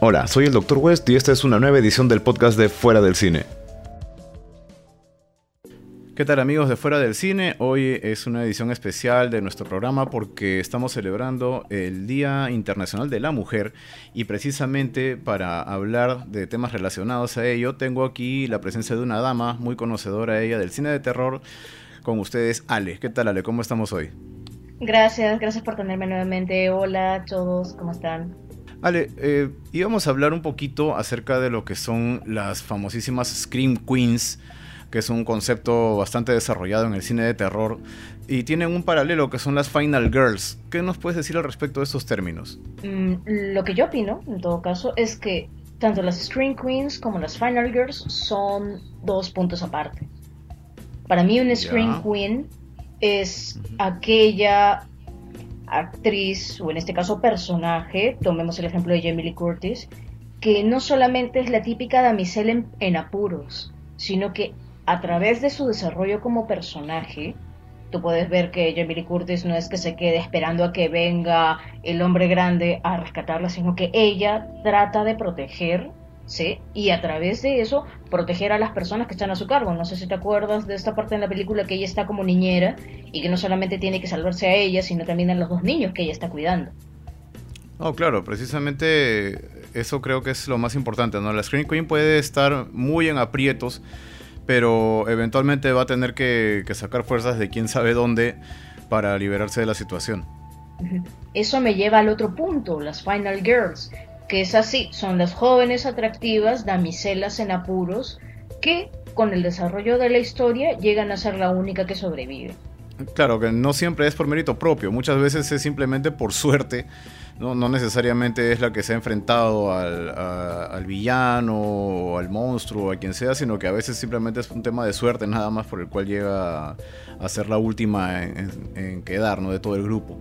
Hola, soy el Dr. West y esta es una nueva edición del podcast de Fuera del Cine. ¿Qué tal amigos de Fuera del Cine? Hoy es una edición especial de nuestro programa porque estamos celebrando el Día Internacional de la Mujer y precisamente para hablar de temas relacionados a ello tengo aquí la presencia de una dama muy conocedora ella del cine de terror con ustedes, Ale. ¿Qué tal Ale? ¿Cómo estamos hoy? Gracias, gracias por tenerme nuevamente. Hola a todos, ¿cómo están? Ale, eh, íbamos a hablar un poquito acerca de lo que son las famosísimas Scream Queens, que es un concepto bastante desarrollado en el cine de terror, y tienen un paralelo que son las Final Girls. ¿Qué nos puedes decir al respecto de estos términos? Mm, lo que yo opino, en todo caso, es que tanto las Scream Queens como las Final Girls son dos puntos aparte. Para mí una Scream Queen es aquella actriz, o en este caso personaje, tomemos el ejemplo de Jamie Curtis, que no solamente es la típica damisela en, apuros, sino que a través de su desarrollo como personaje, tú puedes ver que Jamie Curtis no es que se quede esperando a que venga el hombre grande a rescatarla, sino que ella trata de proteger ¿sí? Y a través de eso proteger a las personas que están a su cargo. No sé si te acuerdas de esta parte en la película que ella está como niñera y que no solamente tiene que salvarse a ella, sino también a los dos niños que ella está cuidando. Oh, claro, precisamente eso creo que es lo más importante, ¿no? La Screen Queen puede estar muy en aprietos, pero eventualmente va a tener que, que sacar fuerzas de quién sabe dónde para liberarse de la situación. Eso me lleva al otro punto, las Final Girls, que es así, son las jóvenes atractivas, damiselas en apuros, que con el desarrollo de la historia llegan a ser la única que sobrevive. Claro, que no siempre es por mérito propio, muchas veces es simplemente por suerte, no, necesariamente es la que se ha enfrentado al, villano o al monstruo o a quien sea, sino que a veces simplemente es un tema de suerte nada más por el cual llega a, ser la última en, en quedar de todo el grupo.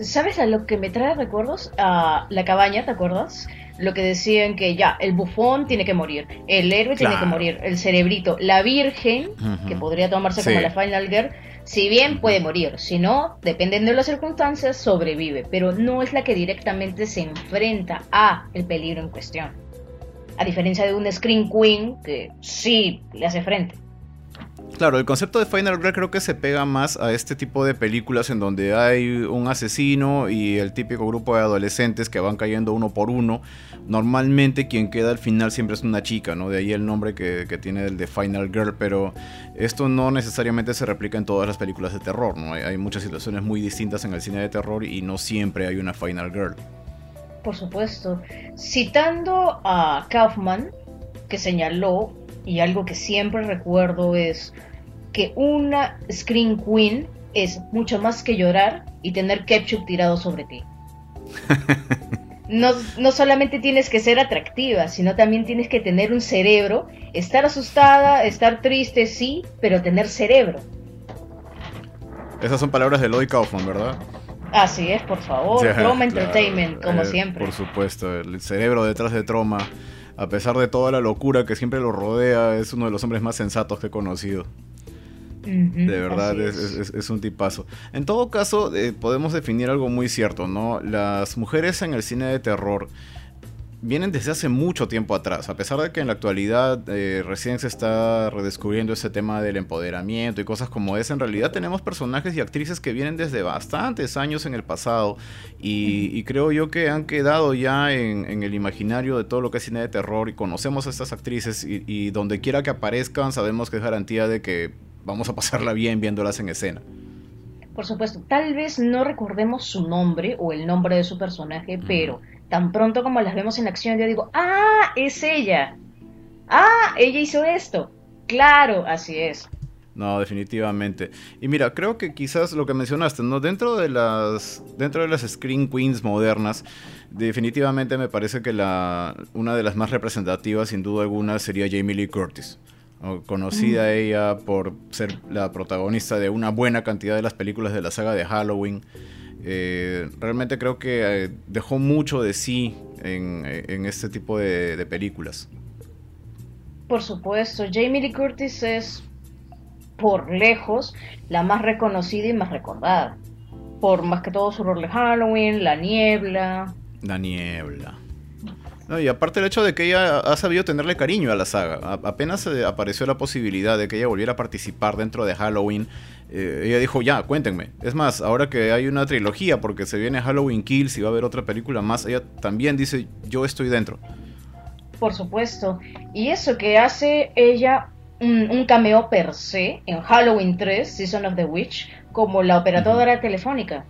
¿Sabes a lo que me trae recuerdos? A la cabaña, ¿te acuerdas? Lo que decían que ya, el bufón tiene que morir, el héroe tiene que morir, el cerebrito, la virgen, que podría tomarse como la Final Girl, si bien puede morir, si no, dependiendo de las circunstancias, sobrevive, pero no es la que directamente se enfrenta a el peligro en cuestión. A diferencia de un Screen Queen que sí le hace frente. Claro, el concepto de Final Girl creo que se pega más a este tipo de películas en donde hay un asesino y el típico grupo de adolescentes que van cayendo uno por uno. Normalmente quien queda al final siempre es una chica, ¿no? De ahí el nombre que, tiene el de Final Girl, pero esto no necesariamente se replica en todas las películas de terror, ¿no? Hay, hay muchas situaciones muy distintas en el cine de terror y no siempre hay una Final Girl. Por supuesto. Citando a Kaufman, que señaló y algo que siempre recuerdo es que una Screen Queen es mucho más que llorar y tener ketchup tirado sobre ti. No, no, solamente tienes que ser atractiva, sino también tienes que tener un cerebro, estar asustada, estar triste, sí, pero tener cerebro. Esas son palabras de Lloyd Kaufman, ¿verdad? Así es, por favor. Trauma Entertainment, como eh, siempre. Por supuesto, el cerebro detrás de Troma a pesar de toda la locura que siempre lo rodea, es uno de los hombres más sensatos que he conocido. de verdad es. un tipazo. En todo caso, eh, podemos definir algo muy cierto, ¿no? Las mujeres en el cine de terror vienen desde hace mucho tiempo atrás, a pesar de que en la actualidad eh, recién se está redescubriendo ese tema del empoderamiento y cosas como esa, en realidad tenemos personajes y actrices que vienen desde bastantes años en el pasado y, creo yo que han quedado ya en, el imaginario de todo lo que es cine de terror y conocemos a estas actrices y, y donde quiera que aparezcan sabemos que es garantía de que vamos a pasarla bien viéndolas en escena. Por supuesto, tal vez no recordemos su nombre o el nombre de su personaje, pero tan pronto como las vemos en acción, yo digo, ah, es ella. Ah, ella hizo esto. Claro, así es. No, definitivamente. Y mira, creo que quizás lo que mencionaste, ¿no? Dentro de las. Dentro de las Screen Queens modernas, definitivamente me parece que la. una de las más representativas, sin duda alguna, sería Jamie Lee Curtis. Conocida mm. ella por ser la protagonista de una buena cantidad de las películas de la saga de Halloween. Eh, realmente creo que eh, dejó mucho de sí en, este tipo de, películas. Por supuesto, Jamie Lee Curtis es por lejos la más reconocida y más recordada. Por más que todo su rol de Halloween, La Niebla. La Niebla. No, y aparte el hecho de que ella ha sabido tenerle cariño a la saga. apenas apareció la posibilidad de que ella volviera a participar dentro de Halloween, eh, ella dijo, ya, cuéntenme. Es más, ahora que hay una trilogía, porque se viene Halloween Kills y va a haber otra película más, ella también dice, yo estoy dentro. Por supuesto. Y eso que hace ella un, cameo per se en Halloween 3, Season of the Witch, como la operadora telefónica.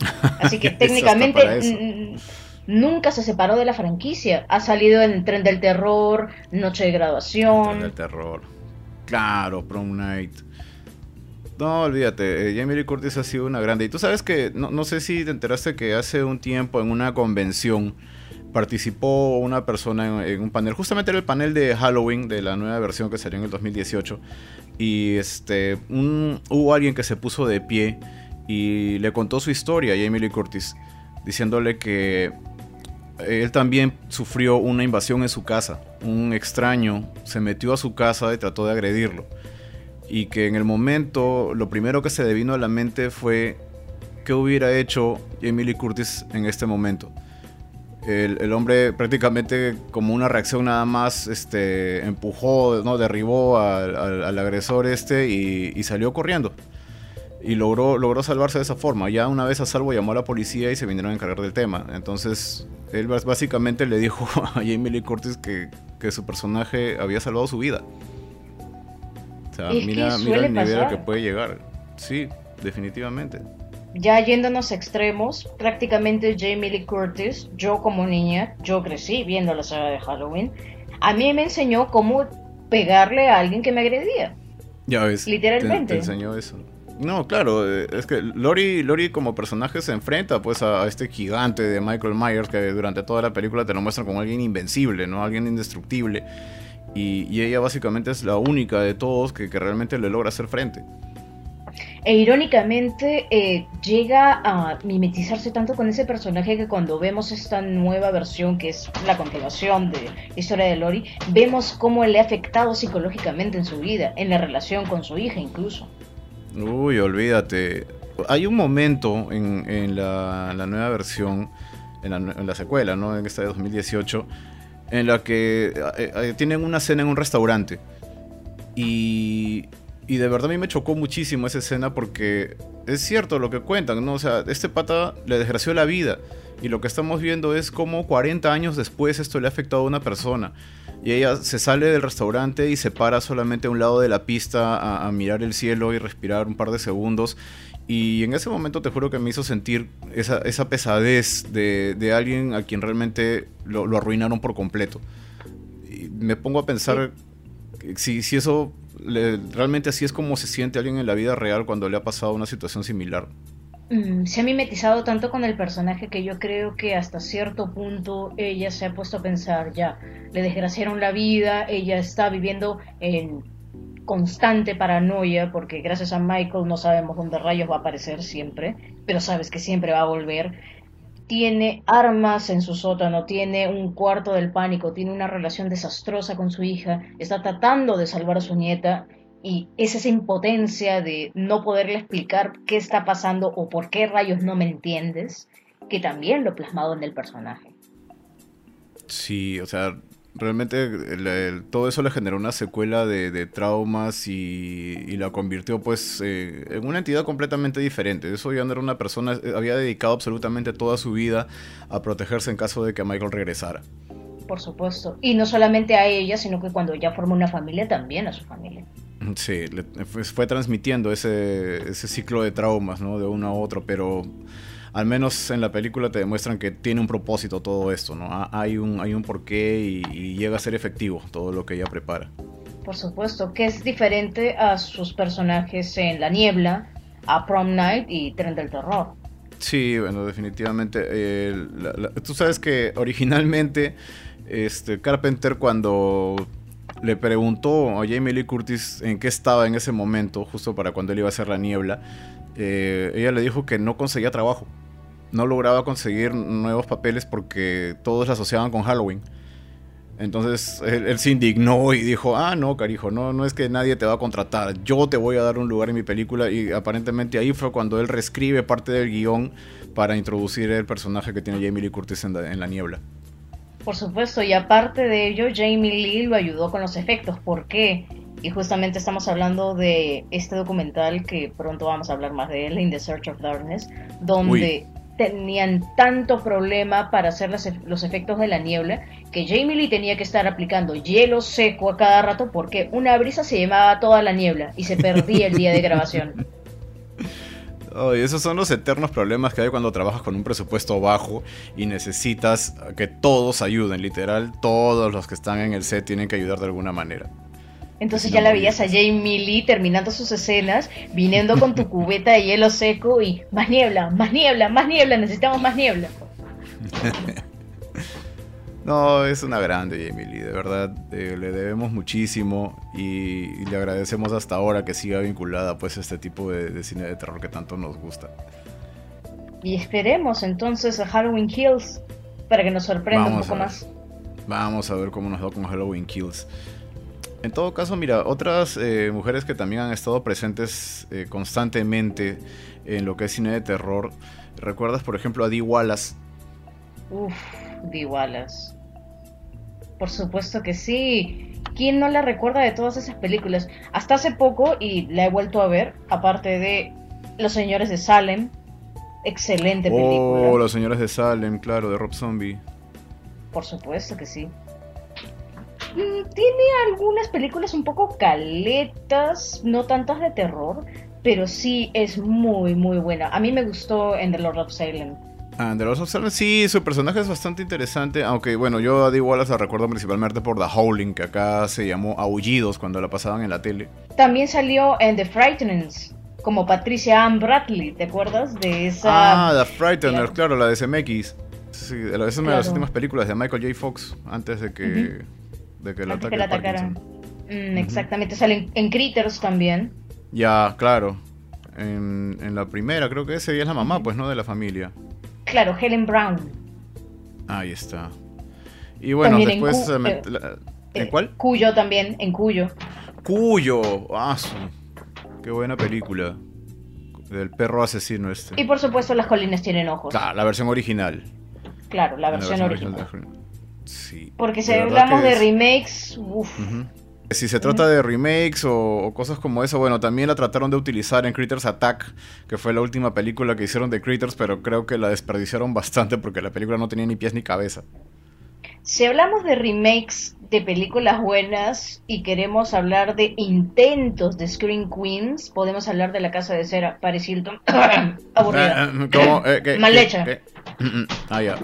Así que técnicamente nunca se separó de la franquicia. Ha salido en Tren del Terror, Noche de Graduación. Tren del Terror. Claro, Prom Night. No, olvídate, eh, Jamie Lee Curtis ha sido una grande. Y tú sabes que, no, no, sé si te enteraste que hace un tiempo en una convención participó una persona en, un panel, justamente era el panel de Halloween, de la nueva versión que salió en el 2018. Y este, hubo alguien que se puso de pie y le contó su historia a Jamie Lee Curtis, diciéndole que él también sufrió una invasión en su casa. Un extraño se metió a su casa y trató de agredirlo. Y que en el momento lo primero que se le vino a la mente fue qué hubiera hecho Emily Curtis en este momento. El, hombre prácticamente como una reacción nada más este, empujó, ¿no? derribó al, agresor este y, y salió corriendo y logró, logró salvarse de esa forma. Ya una vez a salvo llamó a la policía y se vinieron a encargar del tema. Entonces, él básicamente le dijo a Jamie Lee Curtis que, su personaje había salvado su vida. O sea, mira, mira el nivel que puede llegar. Sí, definitivamente. Ya yéndonos extremos, prácticamente Jamie Lee Curtis, yo como niña, yo crecí viendo la saga de Halloween, a mí me enseñó cómo pegarle a alguien que me agredía. Ya ves. Literalmente. te enseñó eso. No, claro, eh, es que Lori, Lori como personaje se enfrenta pues a, este gigante de Michael Myers que durante toda la película te lo muestran como alguien invencible, ¿no? Alguien indestructible. Y, ella básicamente es la única de todos que, realmente le logra hacer frente. E irónicamente eh, llega a mimetizarse tanto con ese personaje que cuando vemos esta nueva versión, que es la continuación de historia de Lori, vemos cómo le ha afectado psicológicamente en su vida, en la relación con su hija incluso. Uy, olvídate. Hay un momento en, la, nueva versión, en la, secuela, ¿no? En esta de 2018, en la que eh, eh, tienen una cena en un restaurante. Y, y de verdad a mí me chocó muchísimo esa escena porque es cierto lo que cuentan, ¿no? O sea, este pata le desgració la vida. Y lo que estamos viendo es cómo 40 años después esto le ha afectado a una persona. Y ella se sale del restaurante y se para solamente a un lado de la pista a, mirar el cielo y respirar un par de segundos. Y en ese momento te juro que me hizo sentir esa, esa pesadez de, de, alguien a quien realmente lo, lo, arruinaron por completo. Y me pongo a pensar si, si eso realmente así es como se siente alguien en la vida real cuando le ha pasado una situación similar. Mm, se ha mimetizado tanto con el personaje que yo creo que hasta cierto punto ella se ha puesto a pensar, ya, le desgraciaron la vida, ella está viviendo en constante paranoia porque gracias a Michael no sabemos dónde rayos va a aparecer siempre, pero sabes que siempre va a volver. Tiene armas en su sótano, tiene un cuarto del pánico, tiene una relación desastrosa con su hija, está tratando de salvar a su nieta y es esa impotencia de no poderle explicar qué está pasando o por qué rayos no me entiendes, que también lo plasmado en el personaje. Sí, o sea, realmente todo eso le generó una secuela de, traumas y, la convirtió pues eh, en una entidad completamente diferente. Eso ya no era una persona, eh, había dedicado absolutamente toda su vida a protegerse en caso de que Michael regresara. Por supuesto. Y no solamente a ella, sino que cuando ya forma una familia, también a su familia. Sí, fue, transmitiendo ese, ese, ciclo de traumas, ¿no? De uno a otro, pero al menos en la película te demuestran que tiene un propósito todo esto, ¿no? Hay un, hay un porqué y, llega a ser efectivo todo lo que ella prepara. Por supuesto, que es diferente a sus personajes en La Niebla, a Prom Night y Tren del Terror. Sí, bueno, definitivamente. tú sabes que originalmente este, Carpenter cuando le preguntó a Jamie Lee Curtis en qué estaba en ese momento, justo para cuando él iba a hacer la niebla, eh, ella le dijo que no conseguía trabajo, no lograba conseguir nuevos papeles porque todos la asociaban con Halloween. Entonces él, se indignó y dijo, ah, no, carijo, no, no es que nadie te va a contratar, yo te voy a dar un lugar en mi película y aparentemente ahí fue cuando él reescribe parte del guion para introducir el personaje que tiene Jamie Lee Curtis en la niebla. Por supuesto, y aparte de ello, Jamie Lee lo ayudó con los efectos. ¿Por qué? Y justamente estamos hablando de este documental que pronto vamos a hablar más de él, In the Search of Darkness, donde tenían tanto problema para hacer los efectos de la niebla que Jamie Lee tenía que estar aplicando hielo seco a cada rato porque una brisa se llamaba toda la niebla y se perdía el día de grabación. esos son los eternos problemas que hay cuando trabajas con un presupuesto bajo y necesitas que todos ayuden, literal, todos los que están en el set tienen que ayudar de alguna manera. Entonces ya la veías a Jamie Lee terminando sus escenas, viniendo con tu cubeta de hielo seco y más niebla, más niebla, más niebla, necesitamos más niebla. no, es una grande Jamie Lee, de verdad, eh, le debemos muchísimo y, le agradecemos hasta ahora que siga vinculada pues a este tipo de, cine de terror que tanto nos gusta. Y esperemos entonces a Halloween Kills para que nos sorprenda un poco más. Vamos a ver cómo nos va con Halloween Kills. En todo caso, mira, otras eh, mujeres que también han estado presentes eh, constantemente en lo que es cine de terror. ¿Recuerdas, por ejemplo, a Dee Wallace? Uf, Dee Wallace. Por supuesto que sí. ¿Quién no la recuerda de todas esas películas? Hasta hace poco, y la he vuelto a ver, aparte de Los Señores de Salem. Excelente película. Oh, Los Señores de Salem, claro, de Rob Zombie. Por supuesto que sí. Mm, tiene algunas películas un poco caletas, no tantas de terror, pero sí es muy, muy buena. A mí me gustó en The Lord of Salem. Ah, The of Salem, sí, su personaje es bastante interesante, aunque bueno, yo a Dee Wallace la recuerdo principalmente por The Howling, que acá se llamó Aullidos cuando la pasaban en la tele. También salió en The Frightenings, como Patricia Ann Bradley, ¿te acuerdas de esa? Ah, The Frighteners, claro, la de CMX. Sí, es una de las últimas películas de Michael J. Fox antes de que de que, lo ataque atacaran. Mm, exactamente, salen en Critters también. Ya, claro. En, en, la primera, creo que ese día es la mamá, pues, ¿no? De la familia. Claro, Helen Brown. Ahí está. Y bueno, después... En, eh, ¿En eh, cuál? Cuyo también, en Cuyo. Cuyo, ah, qué buena película. Del perro asesino este. Y por supuesto las colinas tienen ojos. Ah, la versión original. Claro, la versión, original. Porque si hablamos de remakes, Si se trata de remakes o, cosas como eso, bueno, también la trataron de utilizar en Critters Attack, que fue la última película que hicieron de Critters, pero creo que la desperdiciaron bastante porque la película no tenía ni pies ni cabeza. Si hablamos de remakes de películas buenas y queremos hablar de intentos de Screen Queens, podemos hablar de La Casa de Cera, Paris Hilton. Aburrida. Eh, eh, Mal hecha. Mm, mm. ah, ya.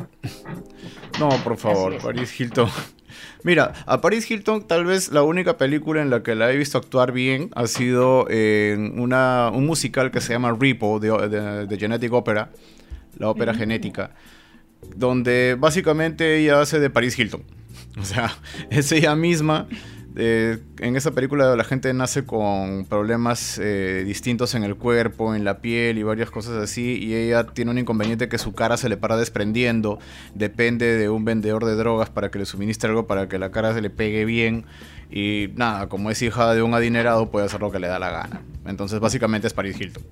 No, por favor, Paris Hilton. Mira, a Paris Hilton tal vez la única película en la que la he visto actuar bien ha sido en una, un musical que se llama Repo de, Genetic Opera, la ópera genética, donde básicamente ella hace de Paris Hilton. O sea, es ella misma en esa película la gente nace con problemas eh, distintos en el cuerpo, en la piel y varias cosas así, y ella tiene un inconveniente que su cara se le para desprendiendo, depende de un vendedor de drogas para que le suministre algo para que la cara se le pegue bien, y nada, como es hija de un adinerado puede hacer lo que le da la gana. Entonces básicamente es Paris Hilton.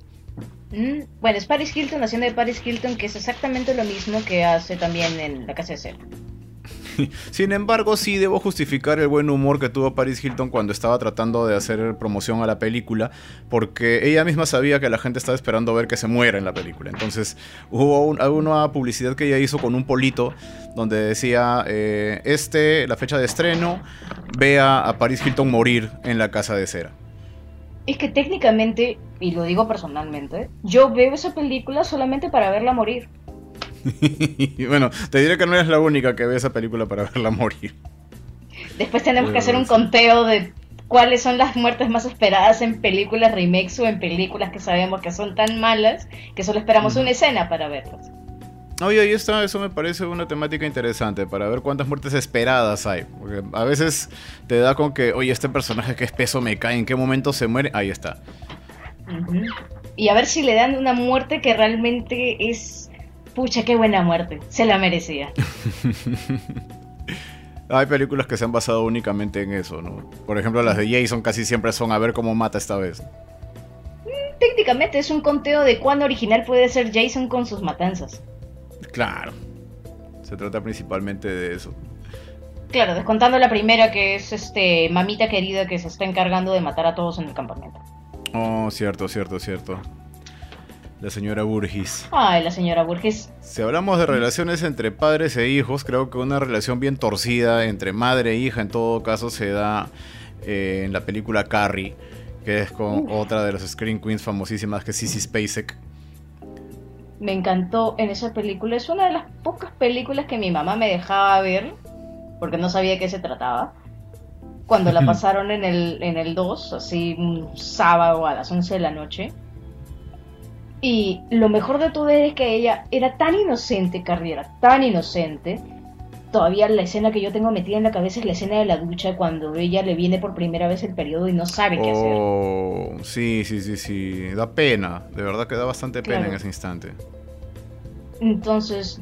Mm, bueno, es Paris Hilton haciendo de Paris Hilton, que es exactamente lo mismo que hace también en La Casa de Cera. Sin embargo, sí debo justificar el buen humor que tuvo Paris Hilton cuando estaba tratando de hacer promoción a la película, porque ella misma sabía que la gente estaba esperando ver que se muera en la película. Entonces hubo una publicidad que ella hizo con un polito donde decía, eh, este, la fecha de estreno, vea a Paris Hilton morir en la casa de cera. Es que técnicamente, y lo digo personalmente, yo veo esa película solamente para verla morir. bueno, te diré que no eres la única que ve esa película para verla morir. Después tenemos que hacer un conteo de cuáles son las muertes más esperadas en películas remakes o en películas que sabemos que son tan malas que solo esperamos una escena para verlas. Oye, ahí está, eso me parece una temática interesante para ver cuántas muertes esperadas hay. Porque a veces te da con que, oye, este personaje que es peso me cae, ¿en qué momento se muere? Ahí está. Y a ver si le dan una muerte que realmente es pucha, qué buena muerte, se la merecía. Hay películas que se han basado únicamente en eso, ¿no? Por ejemplo, las de Jason casi siempre son a ver cómo mata esta vez. Mm, técnicamente es un conteo de cuán original puede ser Jason con sus matanzas. Claro. Se trata principalmente de eso. Claro, descontando la primera que es este mamita querida que se está encargando de matar a todos en el campamento. Oh, cierto, cierto, cierto. La señora Burgis. Ay, la señora Burgis. Si hablamos de relaciones entre padres e hijos, creo que una relación bien torcida entre madre e hija en todo caso se da eh, en la película Carrie, que es con otra de las Screen Queens famosísimas que es Sissy Spacek. Me encantó en esa película. Es una de las pocas películas que mi mamá me dejaba ver porque no sabía de qué se trataba. Cuando la pasaron en el, en el 2, así un sábado a las 11 de la noche. Y lo mejor de todo es que ella era tan inocente, Carriera, tan inocente. Todavía la escena que yo tengo metida en la cabeza es la escena de la ducha cuando ella le viene por primera vez el periodo y no sabe qué hacer. Oh, sí, sí, sí, sí. Da pena. De verdad que da bastante pena en ese instante. Entonces,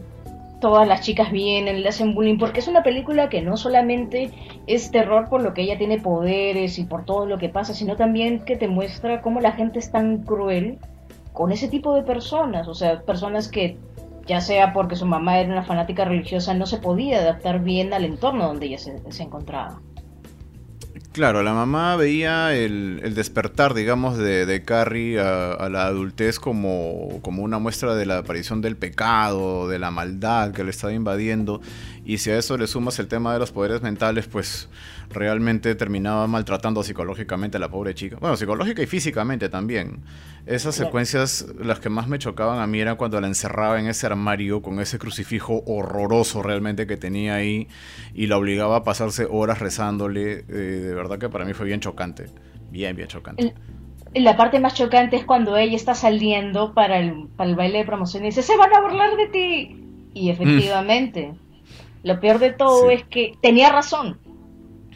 todas las chicas vienen, le hacen bullying, porque es una película que no solamente es terror por lo que ella tiene poderes y por todo lo que pasa, sino también que te muestra cómo la gente es tan cruel con ese tipo de personas, o sea, personas que ya sea porque su mamá era una fanática religiosa, no se podía adaptar bien al entorno donde ella se, encontraba. Claro, la mamá veía el, despertar, digamos, de, Carrie a, la adultez como, como una muestra de la aparición del pecado, de la maldad que le estaba invadiendo. Y si a eso le sumas el tema de los poderes mentales, pues realmente terminaba maltratando psicológicamente a la pobre chica. Bueno, psicológica y físicamente también. Esas secuencias, las que más me chocaban a mí eran cuando la encerraba en ese armario con ese crucifijo horroroso realmente que tenía ahí y la obligaba a pasarse horas rezándole. Eh, de verdad que para mí fue bien chocante. Bien, bien chocante. La parte más chocante es cuando ella está saliendo para el, para el baile de promoción y dice, se van a burlar de ti. Y efectivamente, lo peor de todo es que tenía razón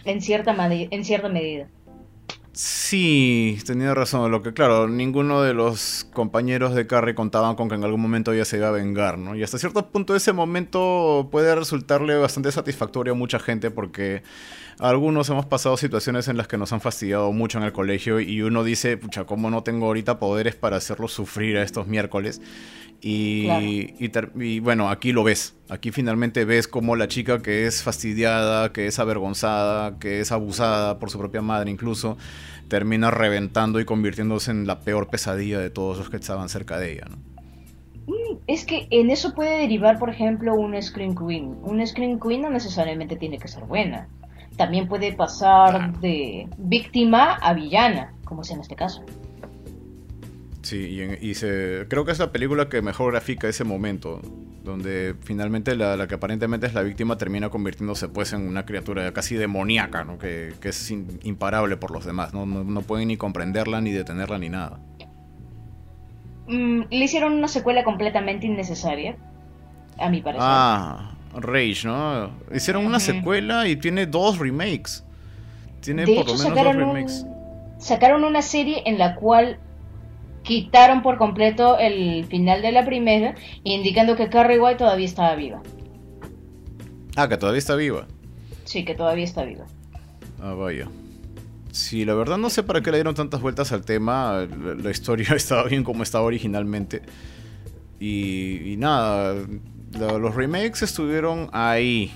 en cierta, en cierta medida. Sí, tenía razón. Lo que, claro, ninguno de los compañeros de Carrie contaban con que en algún momento ella se iba a vengar, ¿no? Y hasta cierto punto ese momento puede resultarle bastante satisfactorio a mucha gente porque algunos hemos pasado situaciones en las que nos han fastidiado mucho en el colegio y uno dice, pucha, ¿cómo no tengo ahorita poderes para hacerlos sufrir a estos miércoles? Y, bueno, aquí lo ves. Aquí finalmente ves como la chica que es fastidiada, que es avergonzada, que es abusada por su propia madre incluso, termina reventando y convirtiéndose en la peor pesadilla de todos los que estaban cerca de ella. Mm, es que en eso puede derivar, por ejemplo, un Scream Queen. Un Scream Queen no necesariamente tiene que ser buena. También puede pasar de víctima a villana, como es en este caso. Sí, y, se, creo que es la película que mejor grafica ese momento, donde finalmente la, que aparentemente es la víctima termina convirtiéndose pues en una criatura casi demoníaca, ¿no? que, es imparable por los demás, ¿no? No, pueden ni comprenderla, ni detenerla, ni nada. Mm, le hicieron una secuela completamente innecesaria, a mi parecer. Ah, Rage, ¿no? Hicieron una secuela y tiene dos remakes. Tiene por lo menos dos remakes. sacaron una serie en la cual quitaron por completo el final de la primera, indicando que Carrie White todavía estaba viva. Ah, que todavía está viva. Sí, que todavía está viva. Ah, vaya. Sí, la verdad no sé para qué le dieron tantas vueltas al tema. La, historia estaba bien como estaba originalmente. Y, nada, los remakes estuvieron ahí.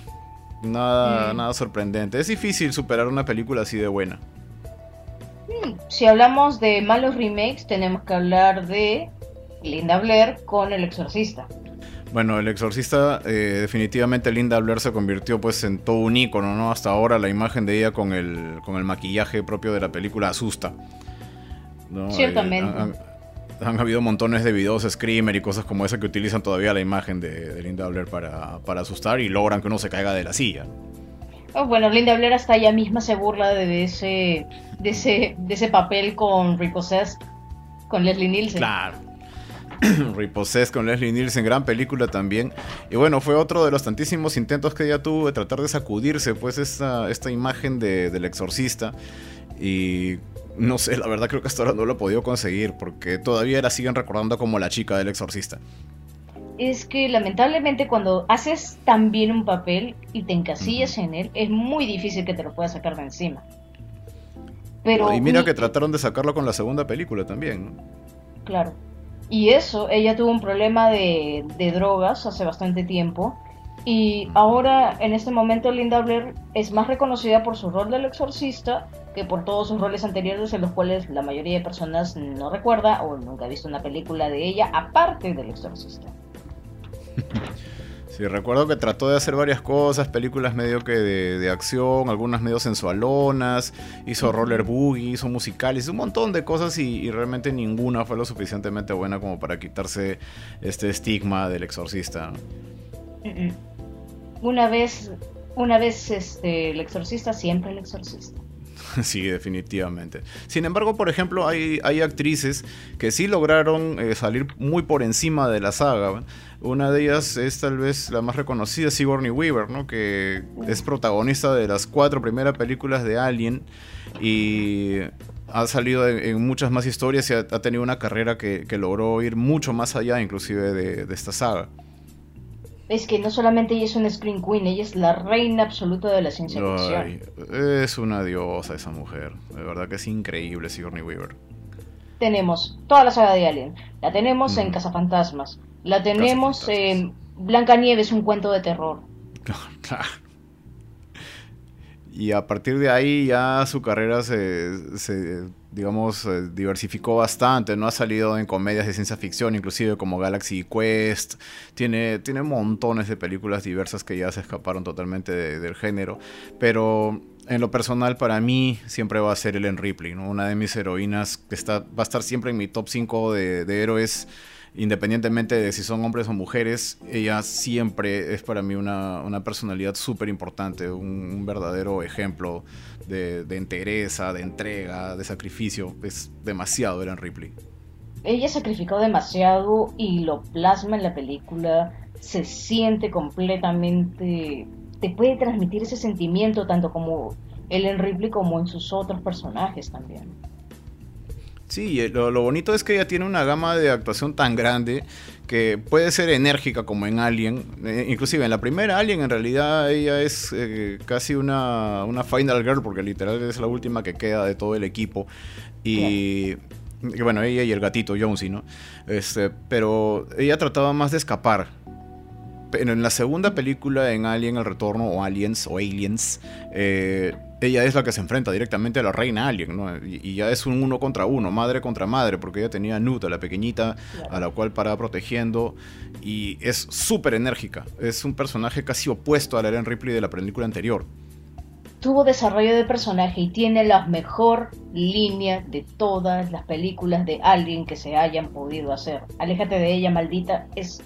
Nada, mm. nada sorprendente. Es difícil superar una película así de buena si hablamos de malos remakes, tenemos que hablar de Linda Blair con El Exorcista. Bueno, El Exorcista, eh, definitivamente Linda Blair se convirtió pues en todo un ícono, ¿no? Hasta ahora la imagen de ella con el, con el maquillaje propio de la película asusta. Ciertamente. han, habido montones de videos Screamer y cosas como esa que utilizan todavía la imagen de, Linda Blair para, para, asustar y logran que uno se caiga de la silla. Oh, bueno, Linda Blair hasta ella misma se burla de ese, de ese, de ese papel con Repossessed, con Leslie Nielsen. Claro. Repossessed con Leslie Nielsen, gran película también. Y bueno, fue otro de los tantísimos intentos que ella tuvo de tratar de sacudirse, pues, esta, esta imagen de, del exorcista. Y no sé, la verdad creo que hasta ahora no lo ha podido conseguir, porque todavía la siguen recordando como la chica del exorcista es que lamentablemente cuando haces tan bien un papel y te encasillas en él, es muy difícil que te lo puedas sacar de encima. Pero, y mira que trataron de sacarlo con la segunda película también. Claro. Y eso, ella tuvo un problema de, drogas hace bastante tiempo Y ahora, en este momento, Linda Blair es más reconocida por su rol del exorcista que por todos sus roles anteriores en los cuales la mayoría de personas no recuerda o nunca ha visto una película de ella aparte del exorcista. Sí, recuerdo que trató de hacer varias cosas, películas medio que de, acción, algunas medio sensualonas, hizo roller boogie, hizo musicales, un montón de cosas y, realmente ninguna fue lo suficientemente buena como para quitarse este estigma del exorcista. Una vez, una vez este, el exorcista, siempre el exorcista. Sí, definitivamente. Sin embargo, por ejemplo, hay, hay actrices que sí lograron eh, salir muy por encima de la saga. Una de ellas es tal vez la más reconocida, Sigourney Weaver, ¿no? que es protagonista de las cuatro primeras películas de Alien y ha salido en, muchas más historias y ha, tenido una carrera que, logró ir mucho más allá inclusive de esta saga es que no solamente ella es una Screen Queen, ella es la reina absoluta de la ciencia ficción. Es una diosa esa mujer. De verdad que es increíble Sigourney Weaver. Tenemos toda la saga de Alien. La tenemos en Cazafantasmas. La tenemos en Blanca Nieves, un cuento de terror. Claro. Y a partir de ahí ya su carrera se, se digamos, eh, diversificó bastante, ¿no? Ha salido en comedias de ciencia ficción, inclusive como Galaxy Quest. Tiene, tiene montones de películas diversas que ya se escaparon totalmente del género. Pero en lo personal, para mí, siempre va a ser Ellen Ripley, ¿no? Una de mis heroínas que está, va a estar siempre en mi top 5 de, de héroes independientemente de si son hombres o mujeres, ella siempre es para mí una, personalidad súper importante, un, verdadero ejemplo de, de entereza, de entrega, de sacrificio. Es demasiado Ellen Ripley. Ella sacrificó demasiado y lo plasma en la película, se siente completamente, te puede transmitir ese sentimiento tanto como Ellen Ripley como en sus otros personajes también. Sí, lo, bonito es que ella tiene una gama de actuación tan grande que puede ser enérgica como en Alien. Eh, inclusive en la primera Alien en realidad ella es eh, casi una, final girl porque literal es la última que queda de todo el equipo. Y... bueno, ella y el gatito Jonesy, ¿no? Este, pero ella trataba más de escapar. En la segunda película, en Alien El Retorno, o Aliens, o Aliens, eh, ella es la que se enfrenta directamente a la reina alien. Y, ya es un uno contra uno, madre contra madre, porque ella tenía a Nut, la pequeñita, a la cual paraba protegiendo, y es súper enérgica. Es un personaje casi opuesto a la Ellen Ripley de la película anterior. Tuvo desarrollo de personaje y tiene la mejor línea de todas las películas de Alien que se hayan podido hacer. Aléjate de ella, maldita, es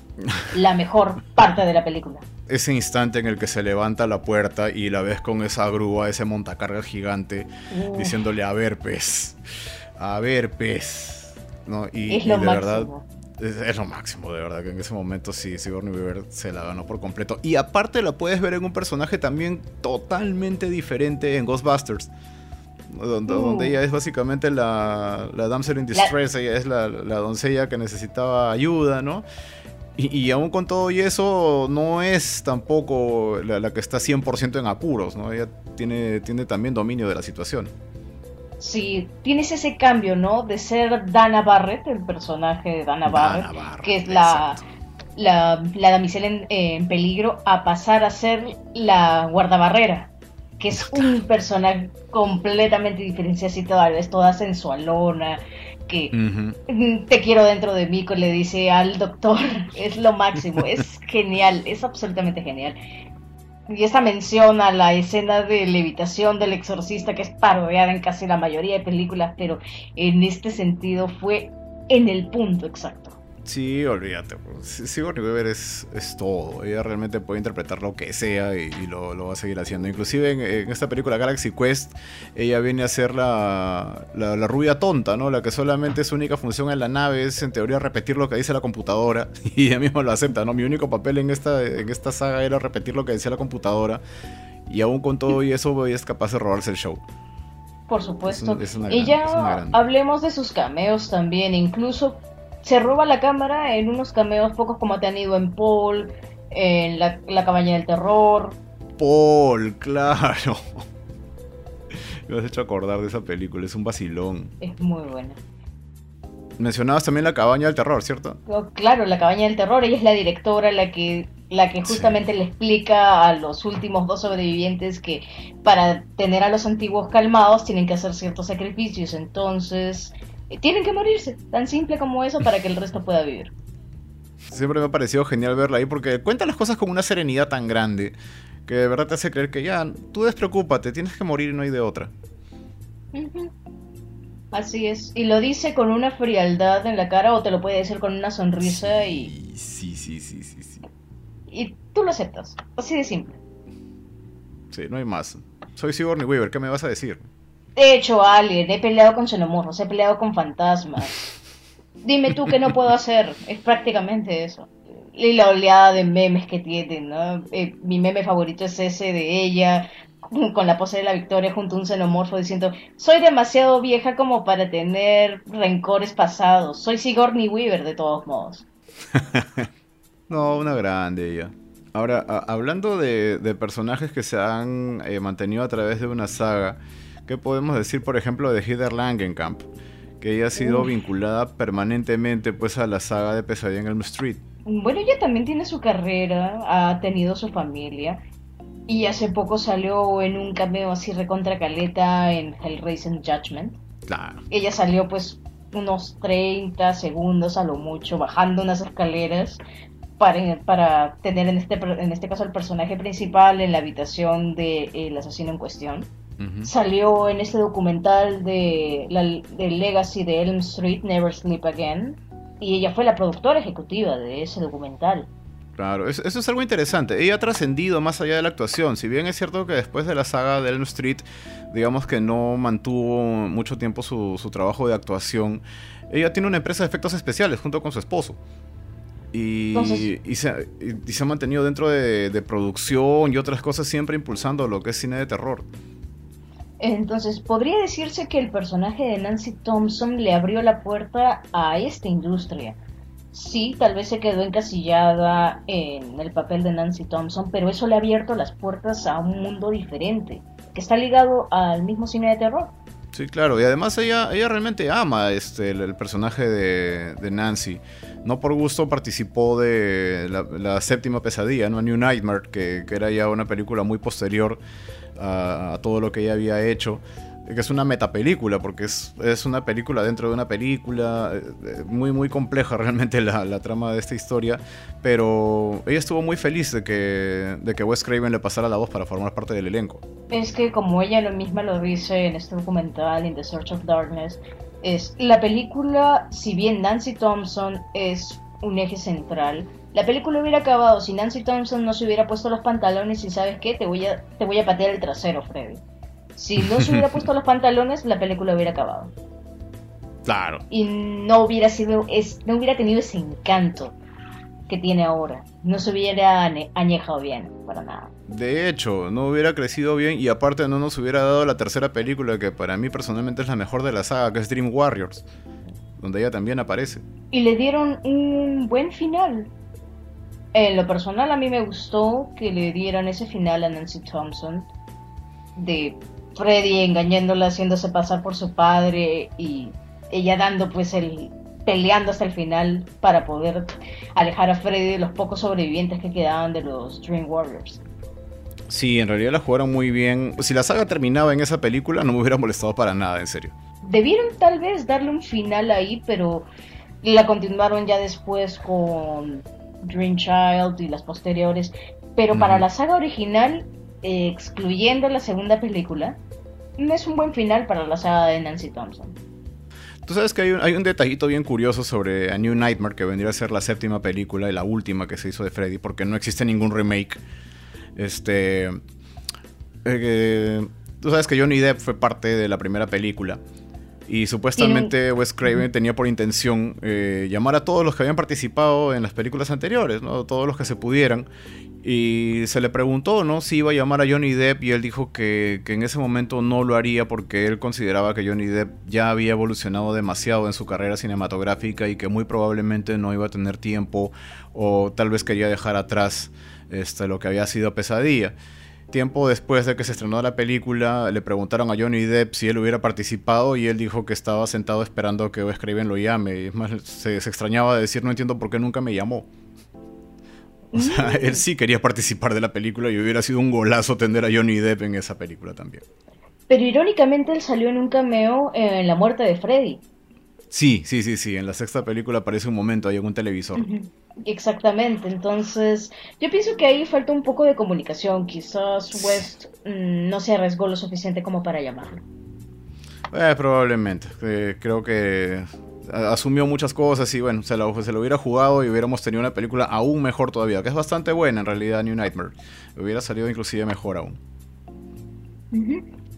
la mejor parte de la película ese instante en el que se levanta la puerta y la ves con esa grúa, ese montacarga gigante, diciéndole a ver pez, a ver pez. ¿no? Y, es lo de verdad es, lo máximo, de verdad, que en ese momento sí, Sigourney Weaver se la ganó por completo. Y aparte la puedes ver en un personaje también totalmente diferente en Ghostbusters. Donde, uh. ella es básicamente la, la damsel in distress, ella es la, la doncella que necesitaba ayuda, ¿no? Y, aún con todo y eso, no es tampoco la, que está 100% en apuros, ¿no? Ella tiene, tiene también dominio de la situación. Sí, tienes ese cambio, ¿no? De ser Dana Barrett, el personaje de Dana, Barrett, que es la, la, la, damisela en, peligro, a pasar a ser la guardabarrera, que es un personaje completamente diferenciado, así toda, es toda sensualona, que te quiero dentro de mí, le dice al doctor, es lo máximo, es genial, es absolutamente genial. Y esta mención a la escena de levitación del exorcista, que es parodiada en casi la mayoría de películas, pero en este sentido fue en el punto exacto. Sí, olvídate. Sigourney Weaver es, es todo. Ella realmente puede interpretar lo que sea y, lo, va a seguir haciendo. Inclusive en, esta película Galaxy Quest, ella viene a ser la, la, rubia tonta, ¿no? La que solamente su única función en la nave es en teoría repetir lo que dice la computadora. Y ella misma lo acepta, ¿no? Mi único papel en esta, en esta saga era repetir lo que decía la computadora. Y aún con todo y eso, ella es capaz de robarse el show. Por supuesto. y ya hablemos de sus cameos también. Incluso se roba la cámara en unos cameos pocos como te han ido en Paul, en la, cabaña del terror. Paul, claro. Me has hecho acordar de esa película, es un vacilón. Es muy buena. Mencionabas también la cabaña del terror, ¿cierto? Oh, claro, la cabaña del terror, ella es la directora, la que la que justamente le explica a los últimos dos sobrevivientes que para tener a los antiguos calmados tienen que hacer ciertos sacrificios, entonces tienen que morirse, tan simple como eso para que el resto pueda vivir. Siempre me ha parecido genial verla ahí porque cuenta las cosas con una serenidad tan grande que de verdad te hace creer que ya, tú despreocúpate, tienes que morir y no hay de otra. Así es, y lo dice con una frialdad en la cara o te lo puede decir con una sonrisa y... Sí, sí, sí, sí, sí. Y tú lo aceptas, así de simple. Sí, no hay más. Soy Sigourney Weaver, ¿qué me vas a decir? De hecho, Alien, he peleado con xenomorfos, he peleado con fantasmas. Dime tú qué no puedo hacer, es prácticamente eso. Y la oleada de memes que tienen, ¿no? Eh, mi meme favorito es ese de ella con la pose de la victoria junto a un xenomorfo diciendo soy demasiado vieja como para tener rencores pasados, soy Sigourney Weaver de todos modos. no, una grande ella. Ahora, hablando de, personajes que se han eh, mantenido a través de una saga, ¿qué podemos decir, por ejemplo, de Heather Langenkamp? Que ella ha sido vinculada permanentemente pues a la saga de Pesadilla en Elm Street. Bueno, ella también tiene su carrera, ha tenido su familia y hace poco salió en un cameo así recontra caleta en Hellraiser Judgment. Claro. Ella salió pues unos 30 segundos a lo mucho, bajando unas escaleras para, para tener en este, en este caso el personaje principal en la habitación del asesino en cuestión. Salió en este documental de, la, de Legacy de Elm Street, Never Sleep Again, y ella fue la productora ejecutiva de ese documental. Claro, eso, es algo interesante. Ella ha trascendido más allá de la actuación. Si bien es cierto que después de la saga de Elm Street, digamos que no mantuvo mucho tiempo su, trabajo de actuación, ella tiene una empresa de efectos especiales junto con su esposo. Y, se, ha mantenido dentro de, de, producción y otras cosas, siempre impulsando lo que es cine de terror. Entonces, podría decirse que el personaje de Nancy Thompson le abrió la puerta a esta industria sí, tal vez se quedó encasillada en el papel de Nancy Thompson, pero eso le ha abierto las puertas a un mundo diferente, que está ligado al mismo cine de terror. Sí, claro, y además ella, ella realmente ama este, el, personaje de, Nancy. No por gusto participó de la, séptima pesadilla, ¿no? New Nightmare, que, era ya una película muy posterior a todo lo que ella había hecho que es una metapelícula, porque es, es, una película dentro de una película, eh, eh, muy muy compleja realmente la, la, trama de esta historia, pero ella estuvo muy feliz de que, de que Wes Craven le pasara la voz para formar parte del elenco. Es que como ella lo misma lo dice en este documental, In the Search of Darkness, es la película, si bien Nancy Thompson es un eje central, la película hubiera acabado si Nancy Thompson no se hubiera puesto los pantalones y sabes qué, te voy a, te voy a patear el trasero, Freddy. Si no se hubiera puesto los pantalones, la película hubiera acabado. Claro. Y no hubiera sido, es, no hubiera tenido ese encanto que tiene ahora. No se hubiera añejado bien, para nada. De hecho, no hubiera crecido bien y aparte no nos hubiera dado la tercera película que para mí personalmente es la mejor de la saga, que es Dream Warriors, donde ella también aparece. Y le dieron un buen final. En lo personal a mí me gustó que le dieran ese final a Nancy Thompson de Freddy engañándola, haciéndose pasar por su padre y ella dando pues el peleando hasta el final para poder alejar a Freddy de los pocos sobrevivientes que quedaban de los Dream Warriors. Sí, en realidad la jugaron muy bien. Si la saga terminaba en esa película no me hubiera molestado para nada, en serio. Debieron tal vez darle un final ahí, pero la continuaron ya después con Dream Child y las posteriores. Pero para la saga original, excluyendo la segunda película, no es un buen final para la saga de Nancy Thompson. Tú sabes que hay un, detallito bien curioso sobre A New Nightmare, que vendría a ser la séptima película y la última que se hizo de Freddy, porque no existe ningún remake. Este. Eh, tú sabes que Johnny Depp fue parte de la primera película. Y supuestamente Wes Craven tenía por intención eh, llamar a todos los que habían participado en las películas anteriores, ¿no? todos los que se pudieran, y se le preguntó, ¿no? Si iba a llamar a Johnny Depp y él dijo que, en ese momento no lo haría porque él consideraba que Johnny Depp ya había evolucionado demasiado en su carrera cinematográfica y que muy probablemente no iba a tener tiempo o tal vez quería dejar atrás este, lo que había sido Pesadilla. Tiempo después de que se estrenó la película, le preguntaron a Johnny Depp si él hubiera participado y él dijo que estaba sentado esperando que Wes Craven lo llame. Y es más, se, se extrañaba de decir, no entiendo por qué nunca me llamó. O sea, él sí quería participar de la película y hubiera sido un golazo tener a Johnny Depp en esa película también. Pero irónicamente él salió en un cameo en La muerte de Freddy. Sí, sí, sí, sí. En la sexta película aparece un momento ahí en un televisor. Exactamente. Entonces, yo pienso que ahí falta un poco de comunicación. Quizás West mm, no se arriesgó lo suficiente como para llamarlo. Eh, probablemente. Eh, creo que asumió muchas cosas y bueno, se lo, se lo hubiera jugado y hubiéramos tenido una película aún mejor todavía, que es bastante buena en realidad, New Nightmare. Hubiera salido inclusive mejor aún.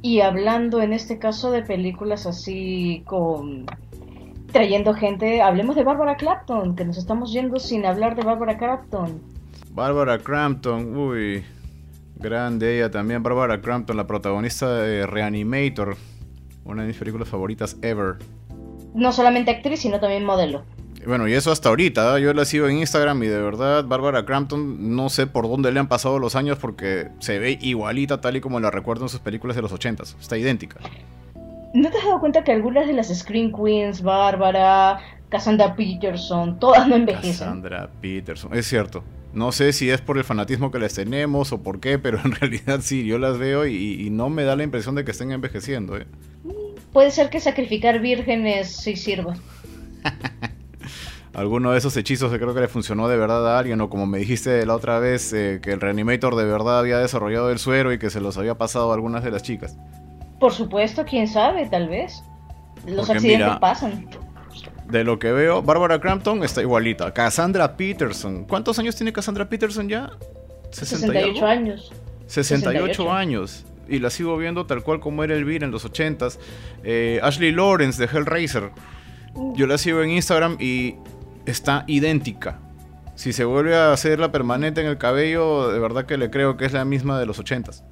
Y hablando en este caso de películas así con trayendo gente, hablemos de Barbara Clapton, que nos estamos yendo sin hablar de Barbara Clapton. Barbara Crampton, uy, grande ella también, Barbara Crampton, la protagonista de Reanimator, una de mis películas favoritas ever. No solamente actriz, sino también modelo. Bueno, y eso hasta ahorita, ¿eh? yo la sigo en Instagram y de verdad Barbara Crampton no sé por dónde le han pasado los años porque se ve igualita tal y como la recuerdo en sus películas de los 80 está idéntica. ¿No te has dado cuenta que algunas de las Screen Queens, Bárbara, Cassandra Peterson, todas no envejecen? Cassandra Peterson, es cierto. No sé si es por el fanatismo que les tenemos o por qué, pero en realidad sí, yo las veo y, no me da la impresión de que estén envejeciendo. ¿eh? Puede ser que sacrificar vírgenes sí sirva. Alguno de esos hechizos que creo que le funcionó de verdad a alguien, o como me dijiste la otra vez, eh, que el Reanimator de verdad había desarrollado el suero y que se los había pasado a algunas de las chicas. Por supuesto, quién sabe, tal vez. Los accidentes pasan. De lo que veo, Barbara Crampton está igualita. Cassandra Peterson. ¿Cuántos años tiene Cassandra Peterson ya? 68 años. 68, años. Y la sigo viendo tal cual como era Elvira en los 80s. Eh, Ashley Lawrence de Hellraiser. Yo la sigo en Instagram y está idéntica. Si se vuelve a hacer la permanente en el cabello, de verdad que le creo que es la misma de los 80s.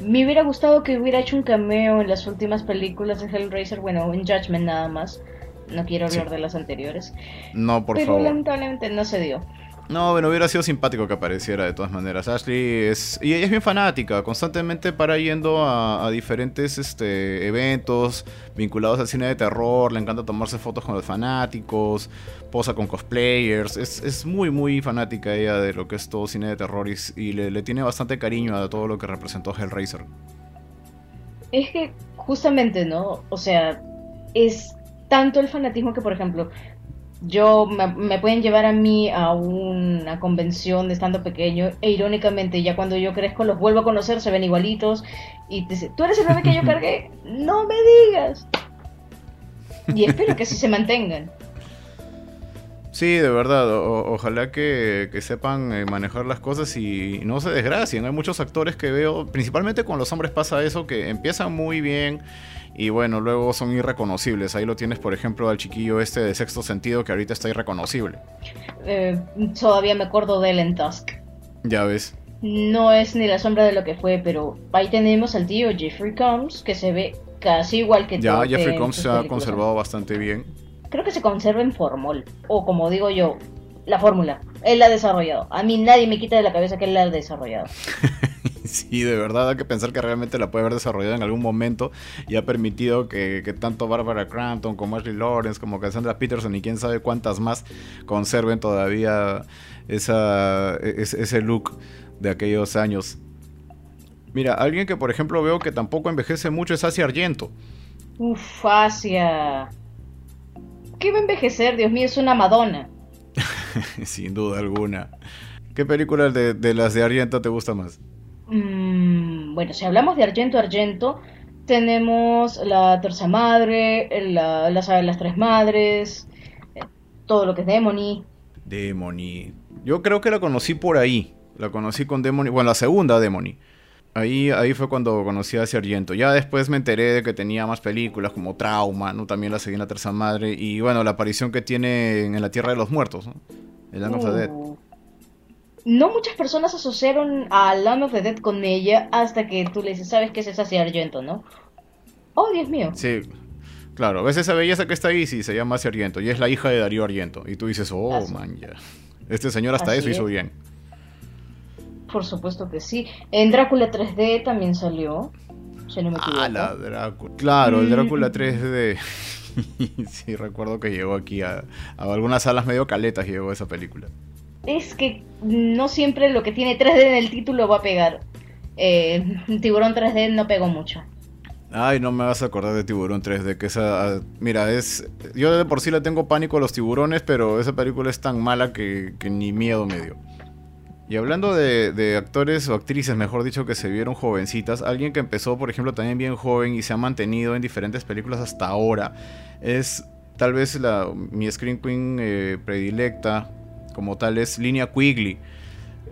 Me hubiera gustado que hubiera hecho un cameo en las últimas películas de Hellraiser, bueno, en Judgment nada más. No quiero hablar de las anteriores. No, por favor. Lamentablemente no se dio. No, bueno, hubiera sido simpático que apareciera de todas maneras. Ashley es. Y ella es bien fanática, constantemente para yendo a, diferentes este, eventos vinculados al cine de terror. Le encanta tomarse fotos con los fanáticos, posa con cosplayers. Es, muy, muy fanática ella de lo que es todo cine de terror y, le, le, tiene bastante cariño a todo lo que representó Hellraiser. Es que, justamente, ¿no? O sea, es tanto el fanatismo que, por ejemplo, yo me, pueden llevar a mí a una convención de estando pequeño e irónicamente ya cuando yo crezco los vuelvo a conocer, se ven igualitos y te tú eres el bebé que yo cargué, no me digas. Y espero que así se mantengan. Sí, de verdad, ojalá que, sepan eh, manejar las cosas y no se desgracien. Hay muchos actores que veo, principalmente con los hombres pasa eso, que empiezan muy bien y bueno, luego son irreconocibles. Ahí lo tienes, por ejemplo, al chiquillo este de sexto sentido que ahorita está irreconocible. Eh, todavía me acuerdo de él en Tusk. Ya ves. No es ni la sombra de lo que fue, pero ahí tenemos al tío Jeffrey Combs que se ve casi igual que Ya, Jeffrey Combs se ha conservado bastante bien. Creo que se conserva en formol, o como digo yo, la fórmula. Él la ha desarrollado. A mí nadie me quita de la cabeza que él la ha desarrollado. sí, de verdad hay que pensar que realmente la puede haber desarrollado en algún momento y ha permitido que, tanto Barbara Crampton como Ashley Lawrence como Cassandra Peterson y quién sabe cuántas más conserven todavía esa, ese look de aquellos años. Mira, alguien que por ejemplo veo que tampoco envejece mucho es Asia Argento. Uf, Asia. ¿Qué va a envejecer? Dios mío, es una Madonna. Sin duda alguna. ¿Qué película de, las de Argento te gusta más? Mm, bueno, si hablamos de Argento Argento, tenemos la Terza Madre, la, saga de las Tres Madres, eh, todo lo que es Demony. Demony. Yo creo que la conocí por ahí. La conocí con Demony. Bueno, la segunda Demony. Ahí, ahí fue cuando conocí a Argento. Ya después me enteré de que tenía más películas como Trauma, ¿no? También la seguí en la Terza Madre. Y bueno, la aparición que tiene en La Tierra de los Muertos, ¿no? El Land of the Dead. No muchas personas asociaron a Land of the Dead con ella hasta que tú le dices, ¿sabes qué es esa Argento, no? Oh, Dios mío. Sí, claro. Ves esa belleza que está ahí, sí, se llama Argento. Y es la hija de Darío Argento. Y tú dices, oh, man, ya. Este señor hasta eso hizo bien. Por supuesto que sí. En Drácula 3D también salió. Si no me Ah, la Drácula. Claro, el Drácula 3D. sí, recuerdo que llegó aquí a, a, algunas salas medio caletas llegó esa película. Es que no siempre lo que tiene 3D en el título va a pegar. Eh, Tiburón 3D no pegó mucho. Ay, no me vas a acordar de Tiburón 3D, que esa... Mira, es... Yo de por sí le tengo pánico a los tiburones, pero esa película es tan mala que, ni miedo me dio. Y hablando de, de, actores o actrices, mejor dicho, que se vieron jovencitas, alguien que empezó, por ejemplo, también bien joven y se ha mantenido en diferentes películas hasta ahora, es tal vez la, mi Screen Queen eh, predilecta, como tal, es Linia Quigley.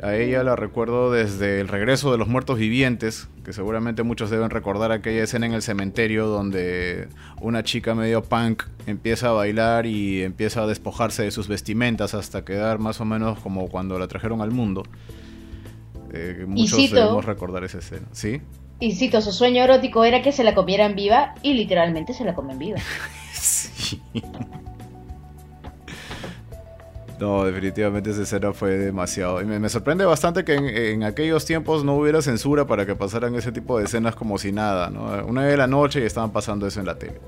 A ella la recuerdo desde El regreso de los muertos vivientes, que seguramente muchos deben recordar aquella escena en el cementerio donde una chica medio punk empieza a bailar y empieza a despojarse de sus vestimentas hasta quedar más o menos como cuando la trajeron al mundo. Eh, muchos debemos recordar esa escena, ¿sí? Y cito, su sueño erótico era que se la comieran viva y literalmente se la comen viva. sí. No, definitivamente esa escena fue demasiado. Y me, sorprende bastante que en, aquellos tiempos no hubiera censura para que pasaran ese tipo de escenas como si nada, ¿no? Una de la noche y estaban pasando eso en la tele.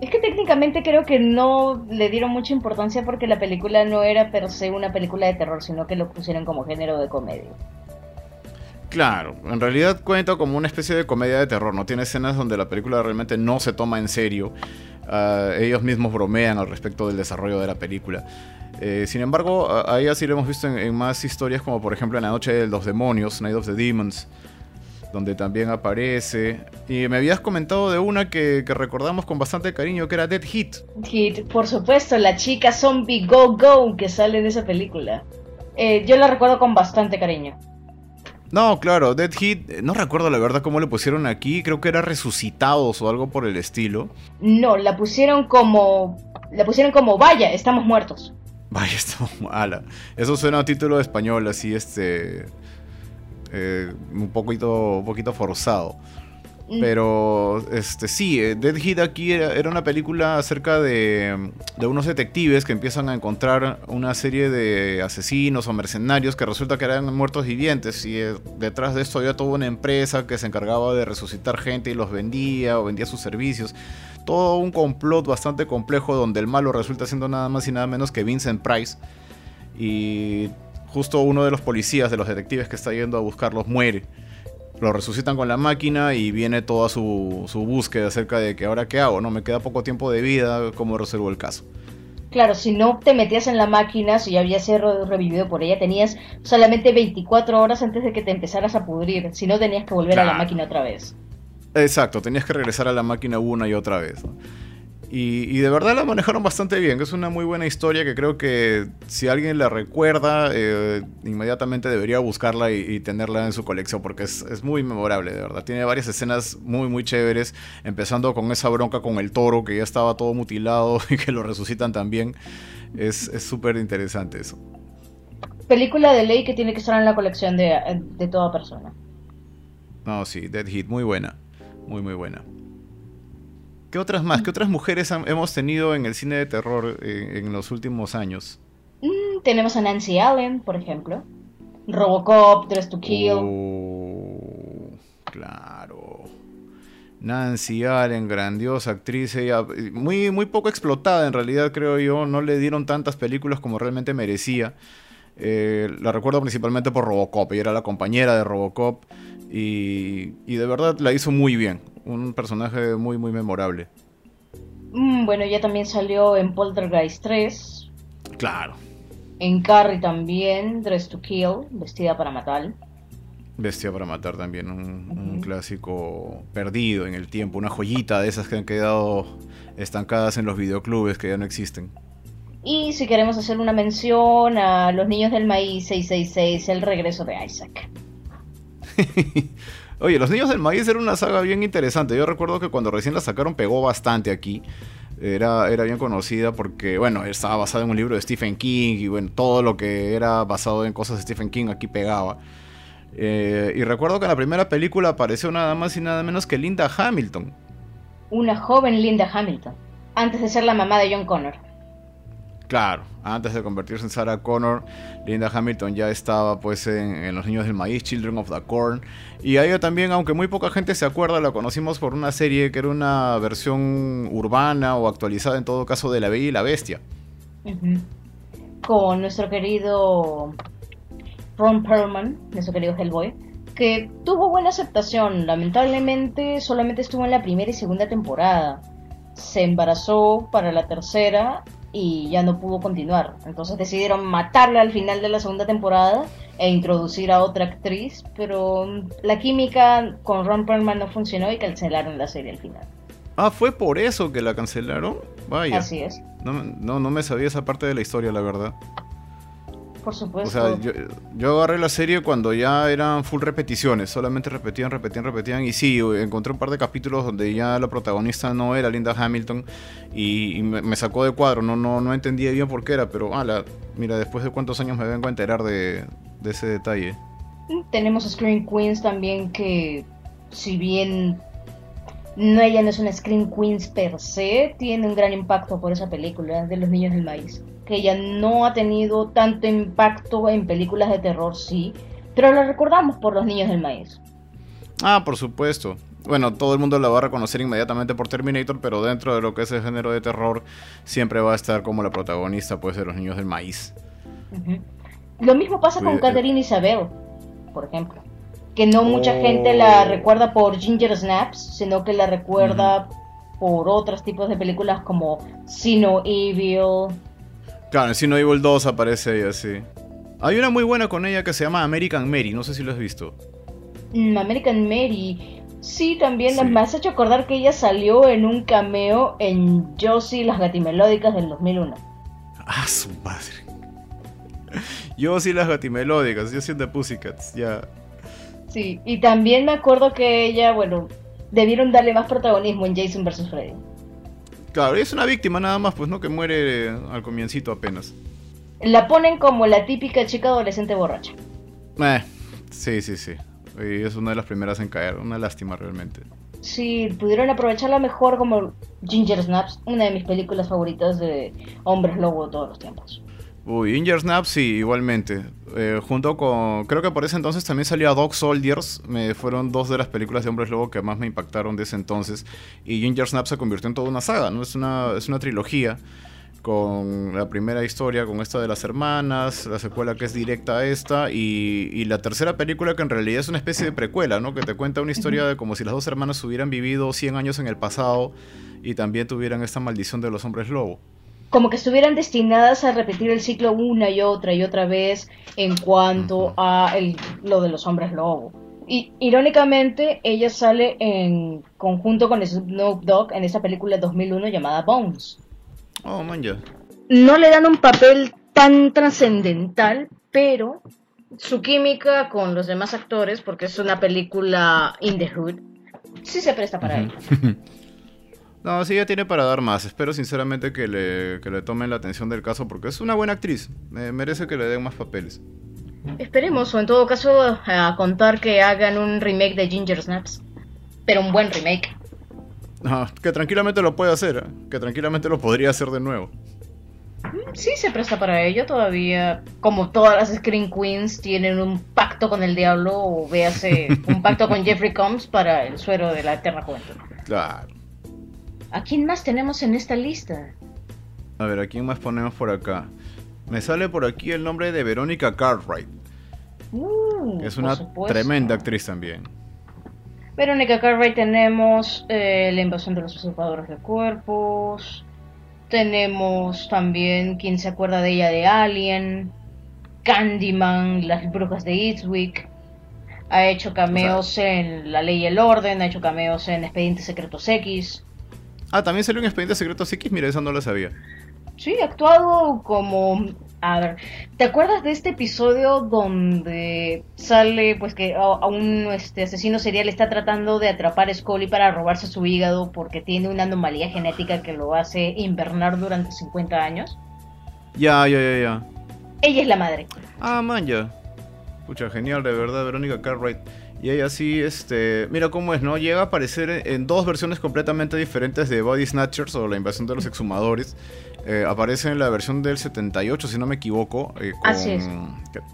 Es que técnicamente creo que no le dieron mucha importancia porque la película no era per se una película de terror, sino que lo pusieron como género de comedia. Claro, en realidad cuenta como una especie de comedia de terror, no tiene escenas donde la película realmente no se toma en serio. Ah, ellos mismos bromean al respecto del desarrollo de la película. Eh, sin embargo, a, ella sí lo hemos visto en, más historias, como por ejemplo en La Noche de los Demonios, Night of the Demons, donde también aparece. Y me habías comentado de una que, recordamos con bastante cariño, que era Dead Hit. Hit, por supuesto, la chica zombie Go Go que sale en esa película. Eh, yo la recuerdo con bastante cariño. No, claro, Dead Hit, no recuerdo la verdad cómo le pusieron aquí, creo que era Resucitados o algo por el estilo. No, la pusieron como... La pusieron como, vaya, estamos muertos. Vaya, está mala. Eso suena a título de español, así este. Eh, un poquito, un poquito forzado. Mm. Pero, este, sí, eh, Dead Hit aquí era, una película acerca de, de, unos detectives que empiezan a encontrar una serie de asesinos o mercenarios que resulta que eran muertos vivientes. Y eh, detrás de esto había toda una empresa que se encargaba de resucitar gente y los vendía o vendía sus servicios todo un complot bastante complejo donde el malo resulta siendo nada más y nada menos que Vincent Price. Y justo uno de los policías, de los detectives que está yendo a buscarlos, muere. Lo resucitan con la máquina y viene toda su, búsqueda acerca de que ahora qué hago, ¿no? Me queda poco tiempo de vida, ¿cómo resuelvo el caso? Claro, si no te metías en la máquina, si ya habías sido revivido por ella, tenías solamente 24 horas antes de que te empezaras a pudrir. Si no, tenías que volver a la máquina otra vez. Exacto, tenías que regresar a la máquina una y otra vez. Y, de verdad la manejaron bastante bien. Es una muy buena historia que creo que si alguien la recuerda, eh, inmediatamente debería buscarla y, tenerla en su colección porque es, muy memorable, de verdad. Tiene varias escenas muy, muy chéveres, empezando con esa bronca con el toro que ya estaba todo mutilado y que lo resucitan también. Es súper interesante eso. Película de ley que tiene que estar en la colección de, de toda persona. No, sí, Dead Hit, muy buena. Muy, muy buena. ¿Qué otras más? ¿Qué otras mujeres hemos tenido en el cine de terror eh, en los últimos años? Mm, tenemos a Nancy Allen, por ejemplo. Robocop, Dress to Kill. Oh, claro. Nancy Allen, grandiosa actriz, ella, muy, muy poco explotada en realidad, creo yo. No le dieron tantas películas como realmente merecía. Eh, la recuerdo principalmente por Robocop, ella era la compañera de Robocop y, de verdad la hizo muy bien, un personaje muy muy memorable. Mm, bueno, ella también salió en Poltergeist 3. Claro. En Carrie también, Dress to Kill, Vestida para Matar. Vestida para Matar también, un, clásico perdido en el tiempo, una joyita de esas que han quedado estancadas en los videoclubes que ya no existen. Y si queremos hacer una mención a Los Niños del Maíz 666, El Regreso de Isaac. Oye, Los Niños del Maíz era una saga bien interesante. Yo recuerdo que cuando recién la sacaron pegó bastante aquí. Era, era bien conocida porque, bueno, estaba basada en un libro de Stephen King y, bueno, todo lo que era basado en cosas de Stephen King aquí pegaba. Eh, y recuerdo que en la primera película apareció nada más y nada menos que Linda Hamilton. Una joven Linda Hamilton, antes de ser la mamá de John Connor. Claro, antes de convertirse en Sarah Connor, Linda Hamilton ya estaba pues en, Los Niños del Maíz, Children of the Corn. Y a ella también, aunque muy poca gente se acuerda, la conocimos por una serie que era una versión urbana o actualizada en todo caso de La Bella y la Bestia. con nuestro querido Ron Perlman, nuestro querido Hellboy, que tuvo buena aceptación. Lamentablemente solamente estuvo en la primera y segunda temporada. Se embarazó para la tercera y ya no pudo continuar. Entonces decidieron matarla al final de la segunda temporada e introducir a otra actriz, pero la química con Ron Perlman no funcionó y cancelaron la serie al final. Ah, fue por eso que la cancelaron. Vaya. Así es. No, no, no me sabía esa parte de la historia, la verdad. Por supuesto. O sea, yo, agarré la serie cuando ya eran full repeticiones, solamente repetían, repetían, repetían. Y sí, encontré un par de capítulos donde ya la protagonista no era Linda Hamilton y, me, sacó de cuadro. No, no, no entendía bien por qué era, pero ala, mira, después de cuántos años me vengo a enterar de, de ese detalle. Tenemos Screen Queens también que, si bien no, ella no es una Screen Queens per se, tiene un gran impacto por esa película de los niños del maíz. Que ella no ha tenido tanto impacto en películas de terror, sí, pero la recordamos por los niños del maíz. Ah, por supuesto. Bueno, todo el mundo la va a reconocer inmediatamente por Terminator, pero dentro de lo que es el género de terror, siempre va a estar como la protagonista, pues, de los niños del maíz. Lo mismo pasa con Catherine Isabel, por ejemplo que no mucha gente la oh. recuerda por Ginger Snaps, sino que la recuerda por otros tipos de películas como Sino Evil. Claro, en Sino Evil 2 aparece ella, sí. Hay una muy buena con ella que se llama American Mary, no sé si lo has visto. Mm, American Mary. Sí, también me has hecho acordar que ella salió en un cameo en Josie las Gatimelódicas del 2001. Ah, su madre. Josie las Gatimelódicas, yo de Pussycats, ya. Sí, y también me acuerdo que ella, bueno, debieron darle más protagonismo en Jason vs. Freddy. Claro, es una víctima nada más, pues, ¿no? Que muere al comiencito apenas. La ponen como la típica chica adolescente borracha. Eh, sí, sí, sí. Y es una de las primeras en caer, una lástima realmente. Sí, pudieron aprovecharla mejor como Ginger Snaps, una de mis películas favoritas de hombres lobo de todos los tiempos. Uy, Ginger Snaps sí, igualmente. Eh, junto con. Creo que por ese entonces también salía Dog Soldiers. Me fueron dos de las películas de Hombres Lobo que más me impactaron de ese entonces. Y Ginger Snaps se convirtió en toda una saga, ¿no? Es una, es una trilogía. Con la primera historia, con esta de las hermanas, la secuela que es directa a esta, y, y la tercera película que en realidad es una especie de precuela, ¿no? Que te cuenta una historia de como si las dos hermanas hubieran vivido 100 años en el pasado y también tuvieran esta maldición de los hombres lobo como que estuvieran destinadas a repetir el ciclo una y otra y otra vez en cuanto a lo de los hombres lobo. Y irónicamente, ella sale en conjunto con Snoop Dogg en esa película de 2001 llamada Bones. Oh, man, ya. No le dan un papel tan trascendental, pero su química con los demás actores, porque es una película in the hood, sí se presta para ello. No, sí, ya tiene para dar más. Espero sinceramente que le, que le tomen la atención del caso porque es una buena actriz. merece que le den más papeles. Esperemos, o en todo caso, a contar que hagan un remake de Ginger Snaps. Pero un buen remake. Ah, que tranquilamente lo puede hacer, ¿eh? que tranquilamente lo podría hacer de nuevo. Mm, sí, se presta para ello todavía. Como todas las Screen Queens tienen un pacto con el diablo, o véase, un pacto con Jeffrey Combs para el suero de la eterna juventud. Claro. ¿A quién más tenemos en esta lista? A ver, ¿a quién más ponemos por acá? Me sale por aquí el nombre de Verónica Cartwright. Uh, es una tremenda actriz también. Verónica Cartwright tenemos eh, La invasión de los usurpadores de cuerpos. Tenemos también, ¿quién se acuerda de ella? De Alien. Candyman, Las brujas de Eastwick. Ha hecho cameos en La Ley y el Orden. Ha hecho cameos en Expedientes Secretos X. Ah, también salió un expediente secreto X, mira, eso no lo sabía. Sí, ha actuado como... A ver, ¿te acuerdas de este episodio donde sale pues que a, un este, asesino serial está tratando de atrapar a Scully para robarse su hígado porque tiene una anomalía genética que lo hace invernar durante 50 años? Ya, ya, ya, ya. Ella es la madre. Ah, man, ya. Pucha, genial, de verdad, Verónica Cartwright. Y ella así, este, mira cómo es, ¿no? Llega a aparecer en dos versiones completamente diferentes de Body Snatchers o la invasión de los exhumadores. Eh, aparece en la versión del 78, si no me equivoco. Eh, Así es.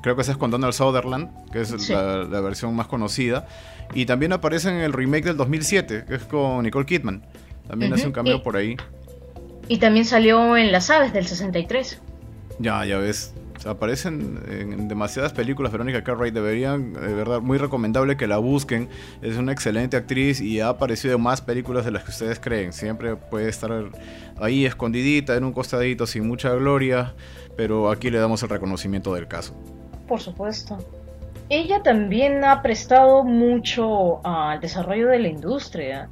Creo que esa es con Donald Sutherland, que es la, versión más conocida. Y también aparece en el remake del 2007, que es con Nicole Kidman. También hace un cambio por ahí. Y también salió en Las Aves del 63. Ya, ya ves. Aparecen en demasiadas películas Verónica Cartwright. Deberían, de verdad, muy recomendable que la busquen. Es una excelente actriz y ha aparecido en más películas de las que ustedes creen. Siempre puede estar ahí escondidita, en un costadito, sin mucha gloria. Pero aquí le damos el reconocimiento del caso. Por supuesto. Ella también ha prestado mucho al desarrollo de la industria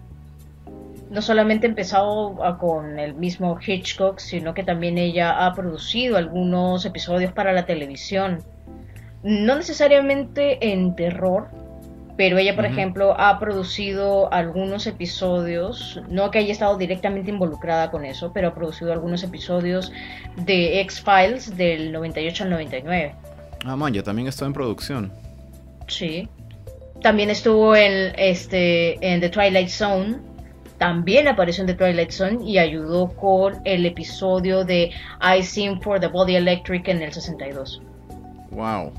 no solamente ha empezado con el mismo Hitchcock, sino que también ella ha producido algunos episodios para la televisión. No necesariamente en terror, pero ella, por ejemplo, ha producido algunos episodios, no que haya estado directamente involucrada con eso, pero ha producido algunos episodios de X-Files del 98 al 99. Ah, man, ya también está en producción. Sí. También estuvo en, este, en The Twilight Zone, también apareció en The Twilight Zone y ayudó con el episodio de I Sing for the Body Electric en el 62. Wow.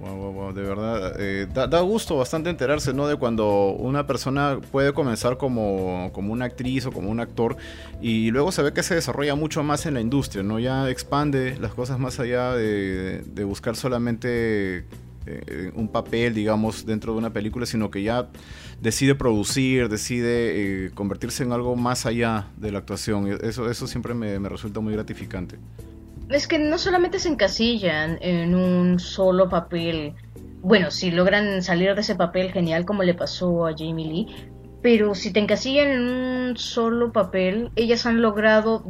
Wow, wow, wow, de verdad, eh, da, gusto bastante enterarse, ¿no? De cuando una persona puede comenzar como, como una actriz o como un actor y luego se ve que se desarrolla mucho más en la industria, ¿no? Ya expande las cosas más allá de, de buscar solamente eh, un papel, digamos, dentro de una película, sino que ya decide producir, decide eh, convertirse en algo más allá de la actuación. Eso, eso siempre me, resulta muy gratificante. Es que no solamente se encasillan en un solo papel. Bueno, si logran salir de ese papel genial como le pasó a Jamie Lee, pero si te encasillan en un solo papel, ellas han logrado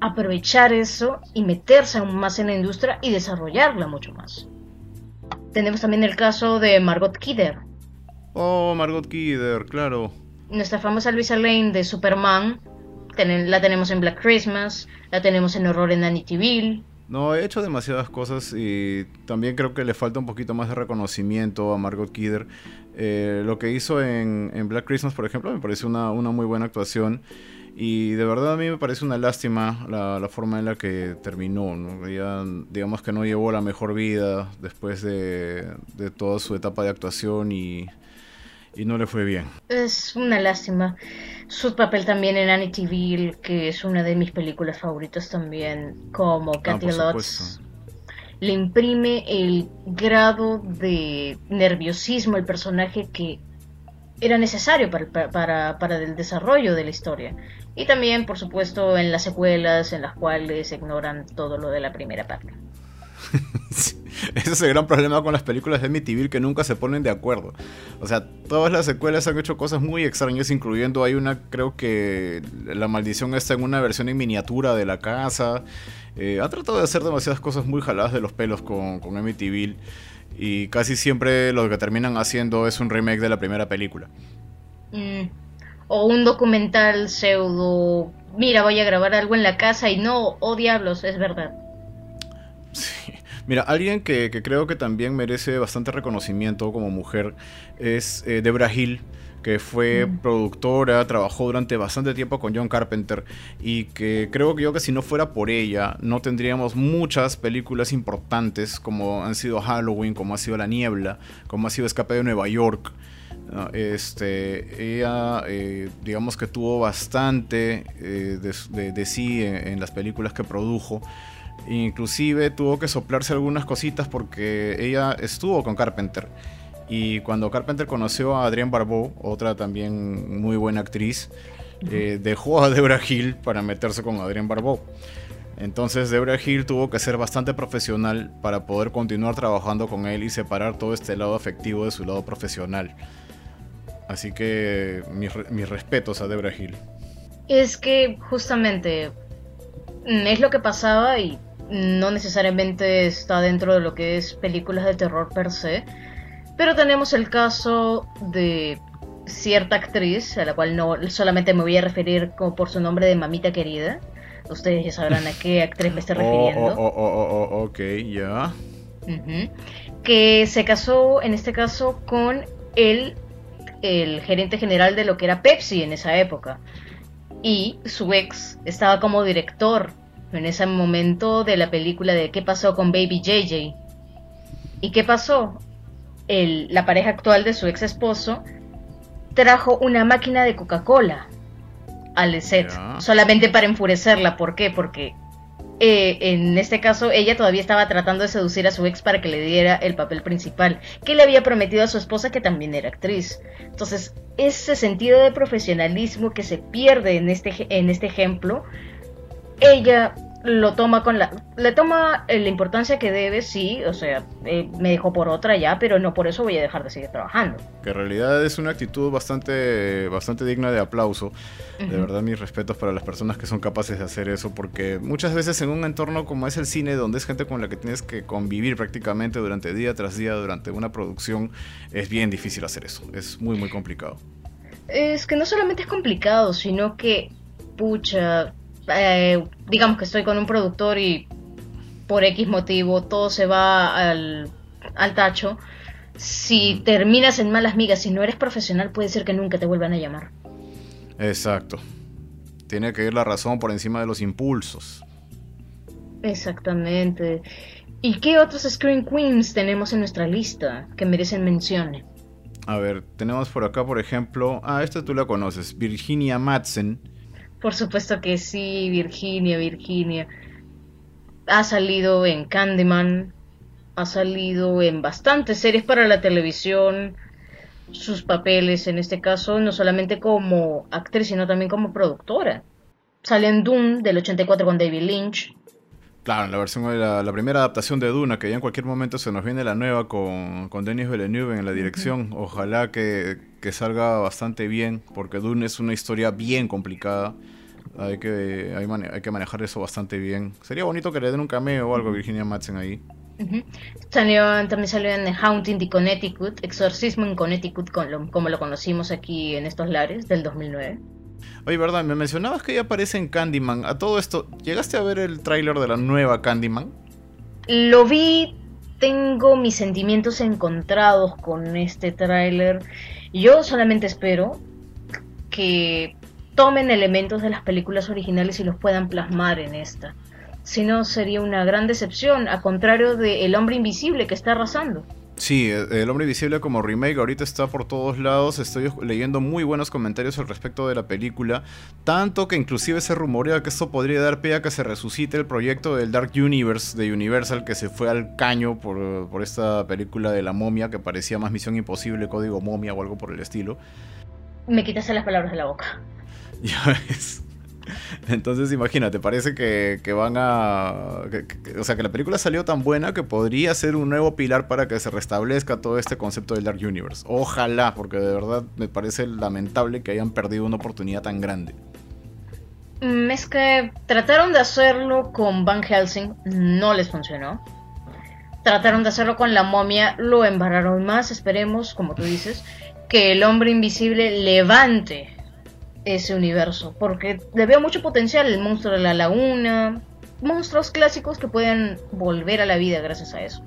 aprovechar eso y meterse aún más en la industria y desarrollarla mucho más. Tenemos también el caso de Margot Kidder. Oh, Margot Kidder, claro. Nuestra famosa Luisa Lane de Superman. la tenemos en Black Christmas, la tenemos en Horror en Amityville. No, he hecho demasiadas cosas y también creo que le falta un poquito más de reconocimiento a Margot Kidder. Eh, lo que hizo en, Black Christmas, por ejemplo, me parece una, una muy buena actuación. Y de verdad a mí me parece una lástima la, forma en la que terminó. ¿no? digamos que no llevó la mejor vida después de, toda su etapa de actuación y, no le fue bien. Es una lástima. Su papel también en Amityville, que es una de mis películas favoritas también, como ah, Cathy Lutz, le imprime el grado de nerviosismo al personaje que era necesario para, para, para, el desarrollo de la historia. Y también, por supuesto, en las secuelas en las cuales ignoran todo lo de la primera parte. Ese es el gran problema con las películas de Amityville que nunca se ponen de acuerdo. O sea, todas las secuelas han hecho cosas muy extrañas, incluyendo hay una, creo que la maldición está en una versión en miniatura de la casa. Eh, ha tratado de hacer demasiadas cosas muy jaladas de los pelos con, con Amityville. Y casi siempre lo que terminan haciendo es un remake de la primera película. Mm o un documental pseudo, mira, voy a grabar algo en la casa y no, oh diablos, es verdad. Sí. Mira, alguien que, creo que también merece bastante reconocimiento como mujer es eh, Debra Hill, que fue mm. productora, trabajó durante bastante tiempo con John Carpenter y que creo que yo que si no fuera por ella no tendríamos muchas películas importantes como han sido Halloween, como ha sido La Niebla, como ha sido Escape de Nueva York. Este, ella, eh, digamos que tuvo bastante eh, de, sí en, las películas que produjo. Inclusive tuvo que soplarse algunas cositas porque ella estuvo con Carpenter. Y cuando Carpenter conoció a Adrienne Barbeau, otra también muy buena actriz, eh, dejó a Debra Hill para meterse con Adrienne Barbeau. Entonces Debra Hill tuvo que ser bastante profesional para poder continuar trabajando con él y separar todo este lado afectivo de su lado profesional. Así que mis, respetos a Debra Hill. Es que justamente mm, es lo que pasaba y no necesariamente está dentro de lo que es películas de terror per se, pero tenemos el caso de cierta actriz, a la cual no solamente me voy a referir como por su nombre de mamita querida. Ustedes ya sabrán a qué actriz me estoy oh, refiriendo. Oh, oh, oh, ok, ya. Que se casó, en este caso, con el el gerente general de lo que era Pepsi en esa época. Y su ex estaba como director en ese momento de la película de ¿Qué pasó con Baby JJ? ¿Y qué pasó? El, la pareja actual de su ex esposo trajo una máquina de Coca-Cola al set, solamente para enfurecerla. ¿Por qué? Porque eh, en este caso, ella todavía estaba tratando de seducir a su ex para que le diera el papel principal, que le había prometido a su esposa que también era actriz. Entonces, ese sentido de profesionalismo que se pierde en este, en este ejemplo, ella lo toma con la le toma la importancia que debe sí o sea eh, me dejó por otra ya pero no por eso voy a dejar de seguir trabajando. Que en realidad es una actitud bastante bastante digna de aplauso. De verdad mis respetos para las personas que son capaces de hacer eso porque muchas veces en un entorno como es el cine donde es gente con la que tienes que convivir prácticamente durante día tras día durante una producción es bien difícil hacer eso. Es muy muy complicado. Es que no solamente es complicado sino que pucha eh, digamos que estoy con un productor y por X motivo todo se va al, al tacho, si terminas en malas migas, si no eres profesional, puede ser que nunca te vuelvan a llamar. Exacto. Tiene que ir la razón por encima de los impulsos. Exactamente. ¿Y qué otros Screen Queens tenemos en nuestra lista que merecen mención? A ver, tenemos por acá, por ejemplo, ah, esta tú la conoces, Virginia Madsen por supuesto que sí, Virginia, Virginia. Ha salido en Candyman, ha salido en bastantes series para la televisión. Sus papeles, en este caso, no solamente como actriz, sino también como productora. Sale en Doom del 84 con David Lynch. Claro, la versión de la, primera adaptación de Duna, que ya en cualquier momento se nos viene la nueva con, con Denis Villeneuve en la dirección. Ojalá que, que, salga bastante bien, porque Dune es una historia bien complicada. Hay que, hay, que manejar eso bastante bien. Sería bonito que le den un cameo o algo a Virginia Madsen ahí. también salió en Haunting de Connecticut, Exorcismo en Connecticut, como lo conocimos aquí en estos lares, del 2009. Oye, verdad, me mencionabas que ella aparece en Candyman. A todo esto, ¿llegaste a ver el tráiler de la nueva Candyman? Lo vi, tengo mis sentimientos encontrados con este tráiler. Yo solamente espero que tomen elementos de las películas originales y los puedan plasmar en esta. Si no, sería una gran decepción, a contrario de El hombre invisible que está arrasando. Sí, El Hombre Invisible como remake ahorita está por todos lados. Estoy leyendo muy buenos comentarios al respecto de la película. Tanto que inclusive se rumorea que esto podría dar pie a que se resucite el proyecto del Dark Universe de Universal que se fue al caño por, por esta película de la momia que parecía más Misión Imposible, Código Momia o algo por el estilo. Me quitas las palabras de la boca. Ya ves. Entonces imagínate, parece que, van a... o sea, que la película salió tan buena que podría ser un nuevo pilar para que se restablezca todo este concepto del Dark Universe. Ojalá, porque de verdad me parece lamentable que hayan perdido una oportunidad tan grande. Mm, es que trataron de hacerlo con Van Helsing, no les funcionó. Trataron de hacerlo con la momia, lo embarraron más, esperemos, como tú dices, que el hombre invisible levante ese universo, porque le veo mucho potencial el monstruo de la laguna, monstruos clásicos que pueden volver a la vida gracias a eso.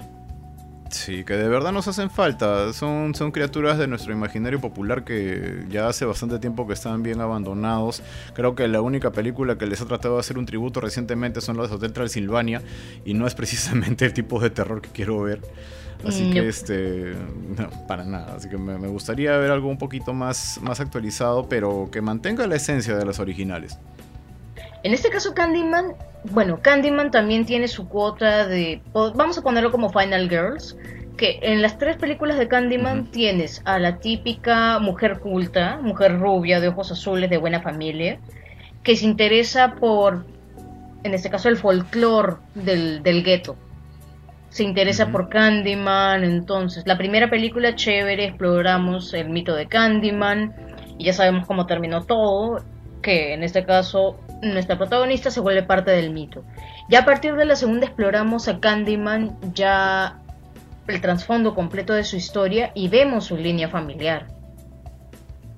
Sí, que de verdad nos hacen falta. Son, son criaturas de nuestro imaginario popular que ya hace bastante tiempo que están bien abandonados. Creo que la única película que les ha tratado de hacer un tributo recientemente son las de Hotel Transilvania y no es precisamente el tipo de terror que quiero ver. Así mm, que este no, para nada. Así que me, gustaría ver algo un poquito más, más actualizado, pero que mantenga la esencia de las originales. En este caso Candyman, bueno, Candyman también tiene su cuota de, vamos a ponerlo como Final Girls, que en las tres películas de Candyman tienes a la típica mujer culta, mujer rubia, de ojos azules, de buena familia, que se interesa por, en este caso, el folclore del, del gueto se interesa por Candyman, entonces la primera película chévere, exploramos el mito de Candyman y ya sabemos cómo terminó todo, que en este caso nuestra protagonista se vuelve parte del mito. Ya a partir de la segunda exploramos a Candyman ya el trasfondo completo de su historia y vemos su línea familiar.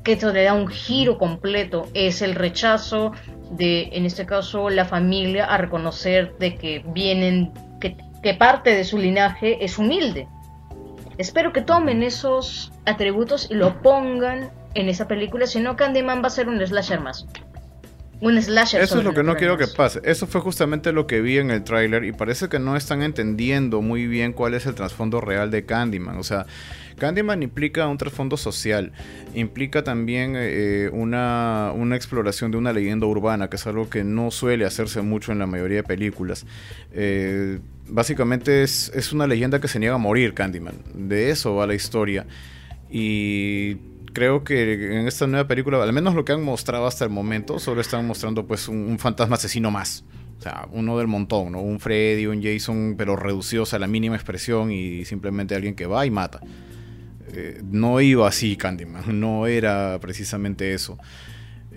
Que esto le da un giro completo, es el rechazo de, en este caso, la familia a reconocer de que vienen, que parte de su linaje es humilde. Espero que tomen esos atributos y lo pongan en esa película, si no Candyman va a ser un slasher más. un slasher. Eso es lo que no quiero que pase. Eso fue justamente lo que vi en el tráiler y parece que no están entendiendo muy bien cuál es el trasfondo real de Candyman. O sea, Candyman implica un trasfondo social, implica también eh, una, exploración de una leyenda urbana, que es algo que no suele hacerse mucho en la mayoría de películas. Eh, básicamente es, es una leyenda que se niega a morir, Candyman. De eso va la historia. Y creo que en esta nueva película, al menos lo que han mostrado hasta el momento, solo están mostrando pues un, fantasma asesino más. O sea, uno del montón, ¿no? Un Freddy, un Jason, pero reducidos a la mínima expresión y simplemente alguien que va y mata. Eh, no iba así Candyman, no era precisamente eso.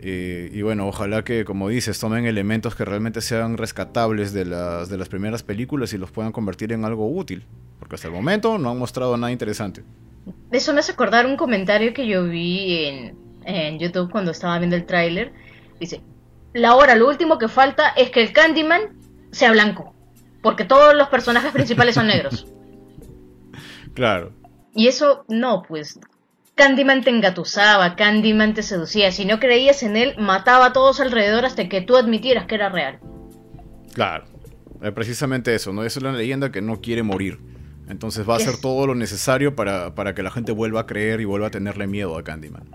Eh, y bueno, ojalá que, como dices, tomen elementos que realmente sean rescatables de las, de las primeras películas y los puedan convertir en algo útil. Porque hasta el momento no han mostrado nada interesante. Eso me hace acordar un comentario que yo vi en, en YouTube cuando estaba viendo el tráiler. Dice, la hora, lo último que falta es que el Candyman sea blanco. Porque todos los personajes principales son negros. Claro. Y eso no, pues Candyman te engatusaba, Candyman te seducía. Si no creías en él, mataba a todos alrededor hasta que tú admitieras que era real. Claro, precisamente eso, ¿no? Es una leyenda que no quiere morir. Entonces va a hacer todo lo necesario para, que la gente vuelva a creer y vuelva a tenerle miedo a Candyman.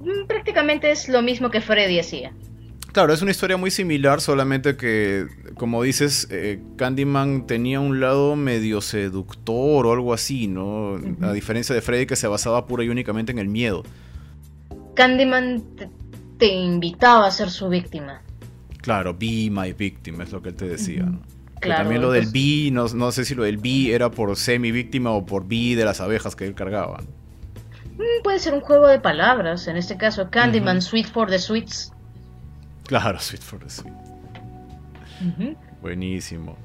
Mm, prácticamente es lo mismo que Freddy hacía. Claro, es una historia muy similar, solamente que, como dices, eh, Candyman tenía un lado medio seductor o algo así, ¿no? A diferencia de Freddy que se basaba pura y únicamente en el miedo. Candyman te, invitaba a ser su víctima. Claro, be my victim, es lo que él te decía, ¿no? también lo del bi, no, no, sé si lo del bi era por semi-víctima o por bi de las abejas que él cargaba. Mm, puede ser un juego de palabras, en este caso Candyman, Sweet for the Sweets. Claro, Sweet for the Sweets. Buenísimo.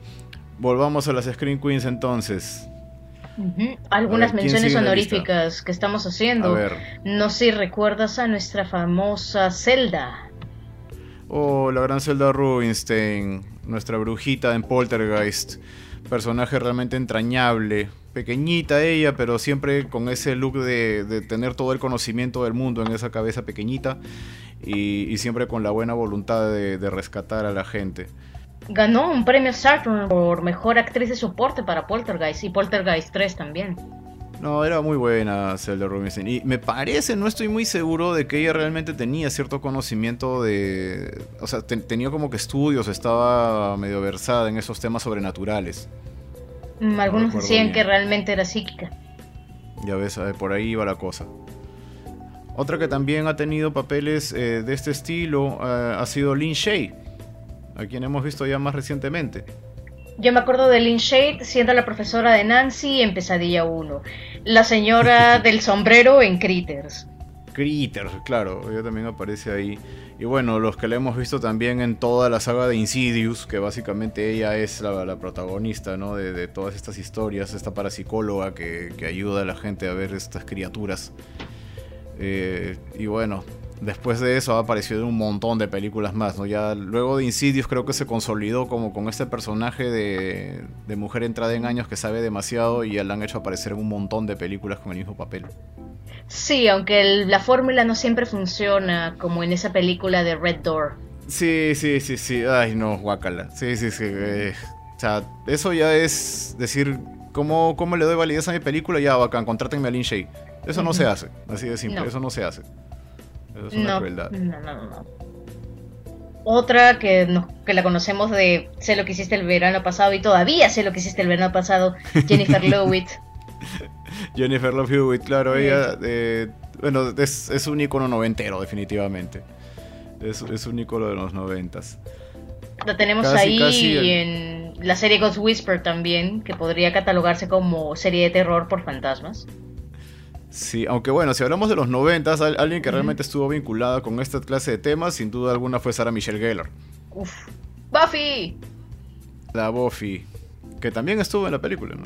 Volvamos a las Screen Queens entonces. Algunas menciones honoríficas que estamos haciendo. No sé si recuerdas a nuestra famosa Zelda. Oh, la gran Zelda Rubinstein nuestra brujita en Poltergeist. Personaje realmente entrañable. Pequeñita ella, pero siempre con ese look de, tener todo el conocimiento del mundo en esa cabeza pequeñita. Y, siempre con la buena voluntad de, rescatar a la gente. Ganó un premio Saturn por mejor actriz de soporte para Poltergeist y Poltergeist 3 también. No, era muy buena Zelda Rubinstein. Y me parece, no estoy muy seguro de que ella realmente tenía cierto conocimiento de. O sea, tenía como que estudios, estaba medio versada en esos temas sobrenaturales. Mm, algunos decían que realmente era psíquica. Ya ves, por ahí iba la cosa. Otra que también ha tenido papeles eh, de este estilo eh, ha sido Lin Shay, a quien hemos visto ya más recientemente. Yo me acuerdo de Lynn Shade siendo la profesora de Nancy en Pesadilla 1. La señora del sombrero en Critters. Critters, claro, ella también aparece ahí. Y bueno, los que la hemos visto también en toda la saga de Insidious, que básicamente ella es la, protagonista ¿no? de, todas estas historias, esta parapsicóloga que, que ayuda a la gente a ver estas criaturas. Eh, y bueno, después de eso ha aparecido en un montón de películas más, ¿no? Ya luego de Insidious creo que se consolidó como con este personaje de, mujer entrada en años que sabe demasiado y ya la han hecho aparecer en un montón de películas con el mismo papel. Sí, aunque la fórmula no siempre funciona como en esa película de Red Door. Sí, sí, sí, sí. Ay, no, guácala. Sí, sí, sí. Eh, o sea, eso ya es decir, ¿cómo, ¿cómo le doy validez a mi película? Ya, bacán, contrátenme a Lin Shay. Eso no se hace, así de simple, eso no se hace. Eso es una no, crueldad. No, no, no. Otra que, que la conocemos de Sé lo que hiciste el verano pasado y todavía sé lo que hiciste el verano pasado, Jennifer Lewitt. Jennifer Love Hewitt, claro, ella, eh, bueno, es, es, un icono noventero, definitivamente. Es, es un icono de los noventas. La tenemos ahí en la serie Ghost Whisper también, que podría catalogarse como serie de terror por fantasmas. Sí, aunque bueno, si hablamos de los noventas, alguien que realmente estuvo vinculada con esta clase de temas, sin duda alguna fue Sarah Michelle Gellar. Uf. ¡Buffy! La Buffy, que también estuvo en la película, ¿no?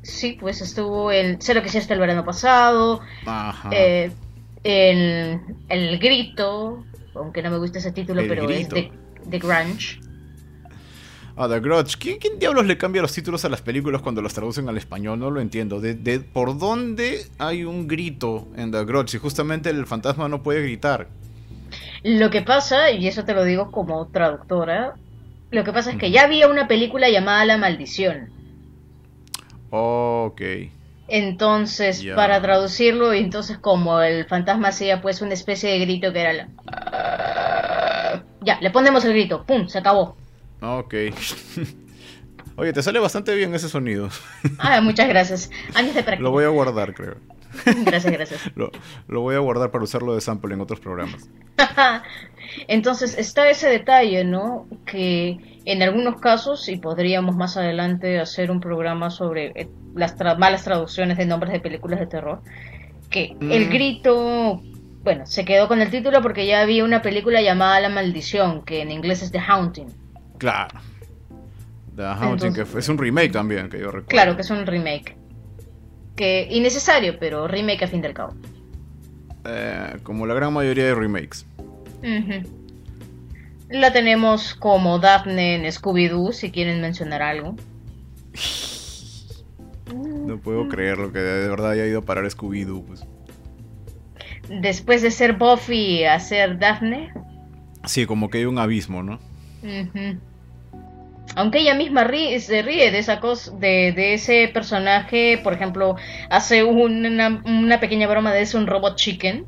Sí, pues estuvo en Sé lo que hiciste el verano pasado, Ajá. Eh, en El Grito, aunque no me gusta ese título, pero es de, de Grunge. Ah, The Grudge. ¿Quién, diablos le cambia los títulos a las películas cuando los traducen al español? No lo entiendo. De, ¿Por dónde hay un grito en The Grudge? Y justamente el fantasma no puede gritar. Lo que pasa, y eso te lo digo como traductora, lo que pasa es que ya había una película llamada La Maldición. Ok. Entonces, para traducirlo, entonces como el fantasma hacía pues una especie de grito que era la... Ya, le ponemos el grito, ¡pum! Se acabó. Ok. Oye, te sale bastante bien ese sonido. Ah, muchas gracias. De. Lo voy a guardar, creo. Gracias, gracias. lo, lo, voy a guardar para usarlo de sample en otros programas. Entonces está ese detalle, ¿no? Que en algunos casos, y podríamos más adelante hacer un programa sobre eh, las malas traducciones de nombres de películas de terror, que el mm. grito, bueno, se quedó con el título porque ya había una película llamada La Maldición, que en inglés es The Haunting. Claro. The Haunting, que es un remake también, que yo recuerdo. Claro, que es un remake. Que innecesario, pero remake a fin del cabo. Eh, como la gran mayoría de remakes. La tenemos como Daphne en Scooby-Doo, si quieren mencionar algo. No puedo creerlo que de verdad haya ido a parar Scooby-Doo. Pues. Después de ser Buffy a ser Daphne. Sí, como que hay un abismo, ¿no? Aunque ella misma se ríe de esa cosa, de, ese personaje, por ejemplo, hace una, pequeña broma de ese un robot chicken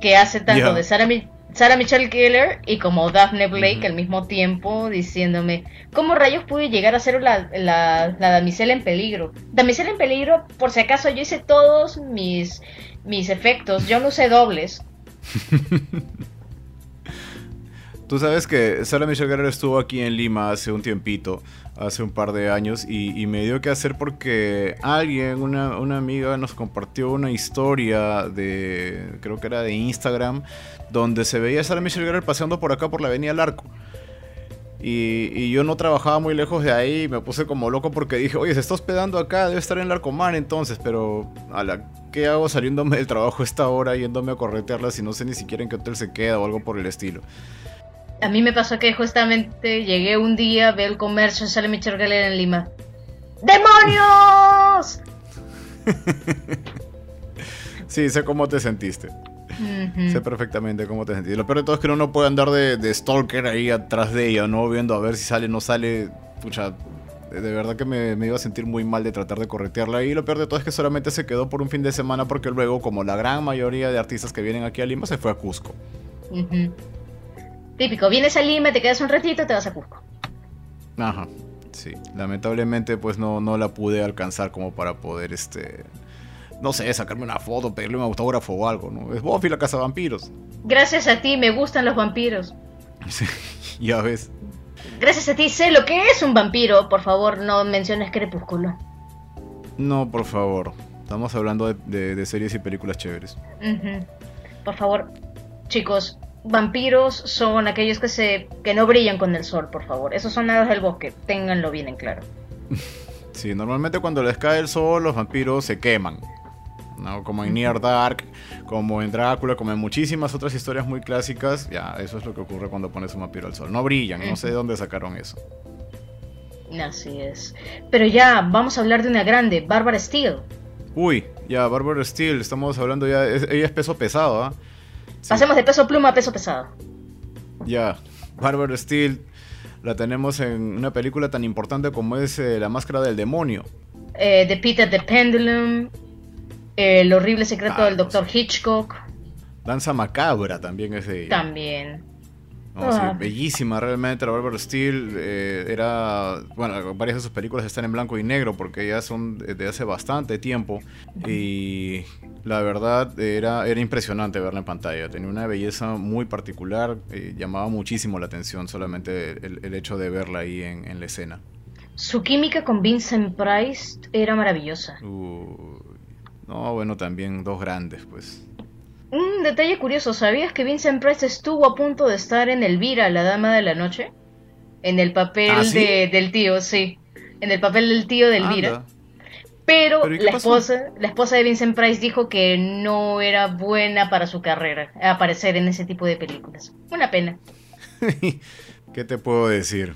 que hace tanto de Sarah, Sarah Michelle Keller y como Daphne Blake al mismo tiempo diciéndome, ¿cómo rayos pude llegar a ser la, la, damisela en peligro? Damisela en peligro, por si acaso yo hice todos mis, mis efectos, yo no usé dobles. Tú sabes que Sarah Michelle Gellar estuvo aquí en Lima hace un tiempito, hace un par de años, y, me dio que hacer porque alguien, una, amiga, nos compartió una historia de, creo que era de Instagram, donde se veía a Sarah Michelle Gellar paseando por acá por la avenida Larco. Y, y, yo no trabajaba muy lejos de ahí, me puse como loco porque dije, oye, se está hospedando acá, debe estar en Larcomán entonces, pero a la, ¿qué hago saliéndome del trabajo esta hora, yéndome a corretearla si no sé ni siquiera en qué hotel se queda o algo por el estilo? A mí me pasó que justamente llegué un día, veo el comercio, sale mi Galera en Lima. ¡Demonios! sí, sé cómo te sentiste. Sé perfectamente cómo te sentiste. Lo peor de todo es que uno no puede andar de, stalker ahí atrás de ella, ¿no? Viendo a ver si sale o no sale. Pucha, de verdad que me, iba a sentir muy mal de tratar de corretearla. Y lo peor de todo es que solamente se quedó por un fin de semana porque luego, como la gran mayoría de artistas que vienen aquí a Lima, se fue a Cusco. Típico, vienes a Lima, te quedas un ratito, te vas a Cusco. Ajá, sí. Lamentablemente, pues no, no la pude alcanzar como para poder, este. No sé, sacarme una foto, pedirle un autógrafo o algo, ¿no? Es Buffy la casa de vampiros. Gracias a ti, me gustan los vampiros. Sí, ya ves. Gracias a ti, sé lo que es un vampiro. Por favor, no menciones Crepúsculo. No, por favor. Estamos hablando de, series y películas chéveres. Por favor, chicos, vampiros son aquellos que se que no brillan con el sol, por favor. Esos son nados del bosque, ténganlo bien en claro. Sí, normalmente cuando les cae el sol, los vampiros se queman. ¿no? Como en Near Dark, como en Drácula, como en muchísimas otras historias muy clásicas, ya, eso es lo que ocurre cuando pones un vampiro al sol. No brillan, no sé de dónde sacaron eso. Así es. Pero ya, vamos a hablar de una grande, Barbara Steele. Uy, ya, Barbara Steele, estamos hablando ya, ella es peso pesado, ¿ah? Pasemos de peso pluma a peso pesado. Ya, Barbara Steele la tenemos en una película tan importante como es eh, La Máscara del Demonio. Eh, de Peter the Pendulum, El horrible secreto del Dr. Hitchcock. Danza macabra también es de También. Ah. bellísima realmente. La Barbara Steele eh, era. Bueno, varias de sus películas están en blanco y negro porque ya son de hace bastante tiempo. Y la verdad era, era impresionante verla en pantalla. Tenía una belleza muy particular. Eh, llamaba muchísimo la atención solamente el, hecho de verla ahí en, la escena. Su química con Vincent Price era maravillosa. no, bueno, también dos grandes, pues. Un detalle curioso, ¿sabías que Vincent Price estuvo a punto de estar en Elvira, la Dama de la Noche? En el papel ¿Ah, de, del tío, sí. En el papel del tío de Elvira. Pero, la, esposa, la esposa de Vincent Price dijo que no era buena para su carrera aparecer en ese tipo de películas. Una pena. ¿Qué te puedo decir?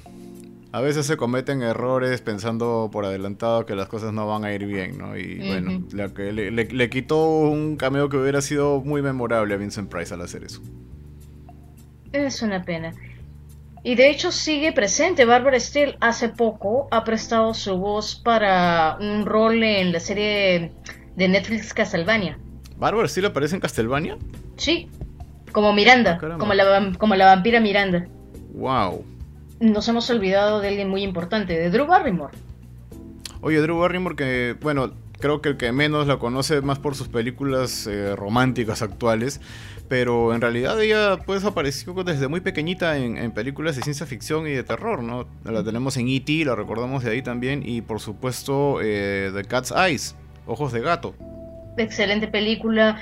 A veces se cometen errores pensando por adelantado que las cosas no van a ir bien, ¿no? Y bueno, le, le, quitó un cameo que hubiera sido muy memorable a Vincent Price al hacer eso. Es una pena. Y de hecho sigue presente. Barbara Steele hace poco ha prestado su voz para un rol en la serie de Netflix Castlevania. ¿Barbara Steele aparece en Castlevania? Sí, como Miranda, ah, como, la, como la vampira Miranda. Wow. Nos hemos olvidado de alguien muy importante, de Drew Barrymore. Oye, Drew Barrymore que, bueno, creo que el que menos la conoce más por sus películas eh, románticas actuales, pero en realidad ella pues apareció desde muy pequeñita en, películas de ciencia ficción y de terror, ¿no? La tenemos en E.T., la recordamos de ahí también, y por supuesto eh, The Cat's Eyes, Ojos de Gato. Excelente película,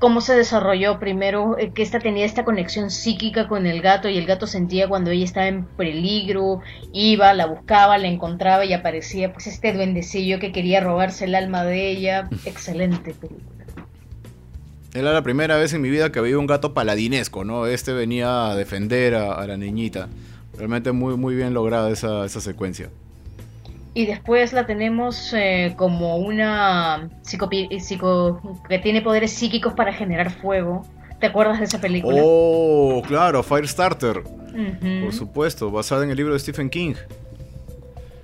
cómo se desarrolló primero, eh, que esta tenía esta conexión psíquica con el gato y el gato sentía cuando ella estaba en peligro, iba, la buscaba, la encontraba y aparecía pues este duendecillo que quería robarse el alma de ella. Excelente película. Era la primera vez en mi vida que veía un gato paladinesco, ¿no? Este venía a defender a, la niñita. Realmente muy, muy bien lograda esa, esa secuencia y después la tenemos eh, como una psico, que tiene poderes psíquicos para generar fuego. ¿Te acuerdas de esa película? Oh, claro, Firestarter. Por supuesto, basada en el libro de Stephen King.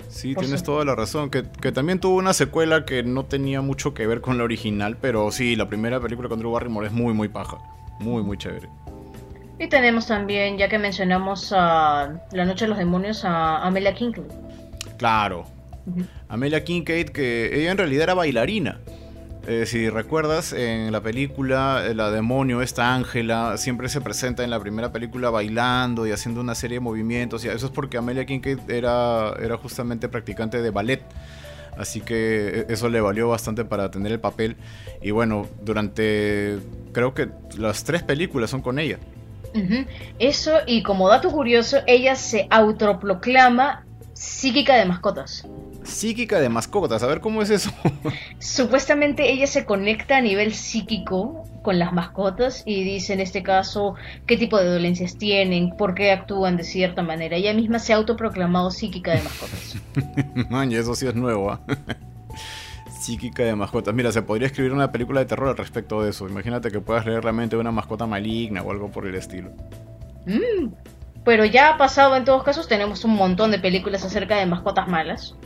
Sí, tienes toda la razón. Que, también tuvo una secuela que no tenía mucho que ver con la original, pero sí, la primera película con Drew Barrymore es muy, muy paja. Muy, muy chévere. Y tenemos también, ya que mencionamos a La Noche de los Demonios, a Amelia Kinkley. Claro, Amelia Kincaid, que ella en realidad era bailarina. Eh, si recuerdas, en la película eh, La Demonio, esta Ángela, siempre se presenta en la primera película bailando y haciendo una serie de movimientos. Y eso es porque Amelia Kincaid era, era justamente practicante de ballet. Así que e, eso le valió bastante para tener el papel. Y bueno, durante creo que las tres películas son con ella. Eso, y como dato curioso, ella se autoproclama psíquica de mascotas psíquica de mascotas. A ver cómo es eso. Supuestamente ella se conecta a nivel psíquico con las mascotas y dice en este caso qué tipo de dolencias tienen, por qué actúan de cierta manera. Ella misma se ha autoproclamado psíquica de mascotas. Man, eso sí es nuevo. ¿ah? psíquica de mascotas. Mira, se podría escribir una película de terror al respecto de eso. Imagínate que puedas leer la mente de una mascota maligna o algo por el estilo. Mm, pero ya ha pasado en todos casos, tenemos un montón de películas acerca de mascotas malas.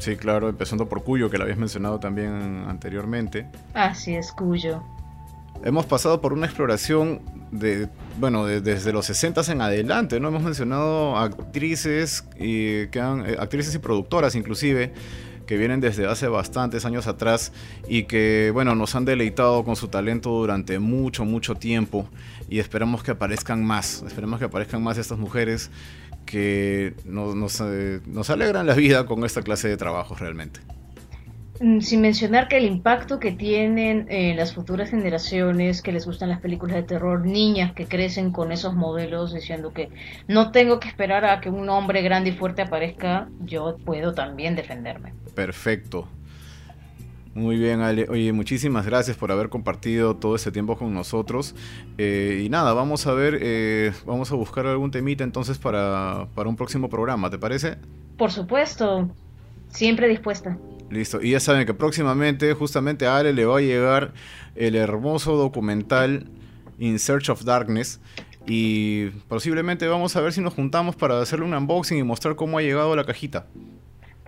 Sí, claro, empezando por Cuyo, que lo habías mencionado también anteriormente. Así es, Cuyo. Hemos pasado por una exploración de, bueno, desde los 60 en adelante, ¿no? Hemos mencionado actrices y, que han, eh, actrices y productoras inclusive que vienen desde hace bastantes años atrás y que, bueno, nos han deleitado con su talento durante mucho, mucho tiempo y esperamos que aparezcan más, esperemos que aparezcan más estas mujeres que nos, eh, nos, alegran la vida con esta clase de trabajos realmente. Mm, sin mencionar que el impacto que tienen en las futuras generaciones que les gustan las películas de terror, niñas que crecen con esos modelos diciendo que no tengo que esperar a que un hombre grande y fuerte aparezca, yo puedo también defenderme. Perfecto. Muy bien, Ale. Oye, muchísimas gracias por haber compartido todo este tiempo con nosotros. Eh, y nada, vamos a ver, eh, vamos a buscar algún temita entonces para, para un próximo programa, ¿te parece? Por supuesto, siempre dispuesta. Listo, y ya saben que próximamente justamente a Ale le va a llegar el hermoso documental In Search of Darkness. Y posiblemente vamos a ver si nos juntamos para hacerle un unboxing y mostrar cómo ha llegado la cajita.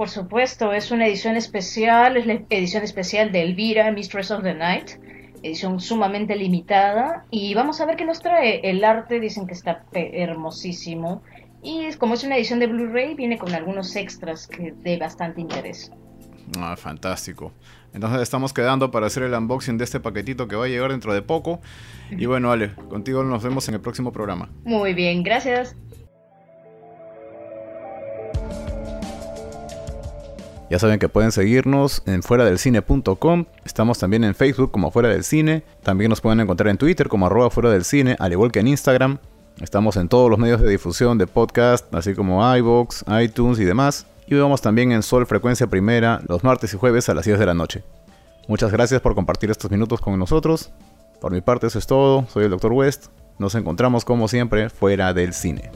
Por supuesto, es una edición especial, es la edición especial de Elvira, Mistress of the Night, edición sumamente limitada. Y vamos a ver qué nos trae. El arte dicen que está hermosísimo. Y como es una edición de Blu-ray, viene con algunos extras que de bastante interés. Ah, fantástico. Entonces estamos quedando para hacer el unboxing de este paquetito que va a llegar dentro de poco. Y bueno, Ale, contigo nos vemos en el próximo programa. Muy bien, gracias. Ya saben que pueden seguirnos en fuera del cine.com. Estamos también en Facebook como fuera del cine. También nos pueden encontrar en Twitter como arroba fuera del cine, al igual que en Instagram. Estamos en todos los medios de difusión de podcast, así como iVoox, iTunes y demás. Y vemos también en Sol Frecuencia Primera los martes y jueves a las 10 de la noche. Muchas gracias por compartir estos minutos con nosotros. Por mi parte eso es todo. Soy el Dr. West. Nos encontramos como siempre fuera del cine.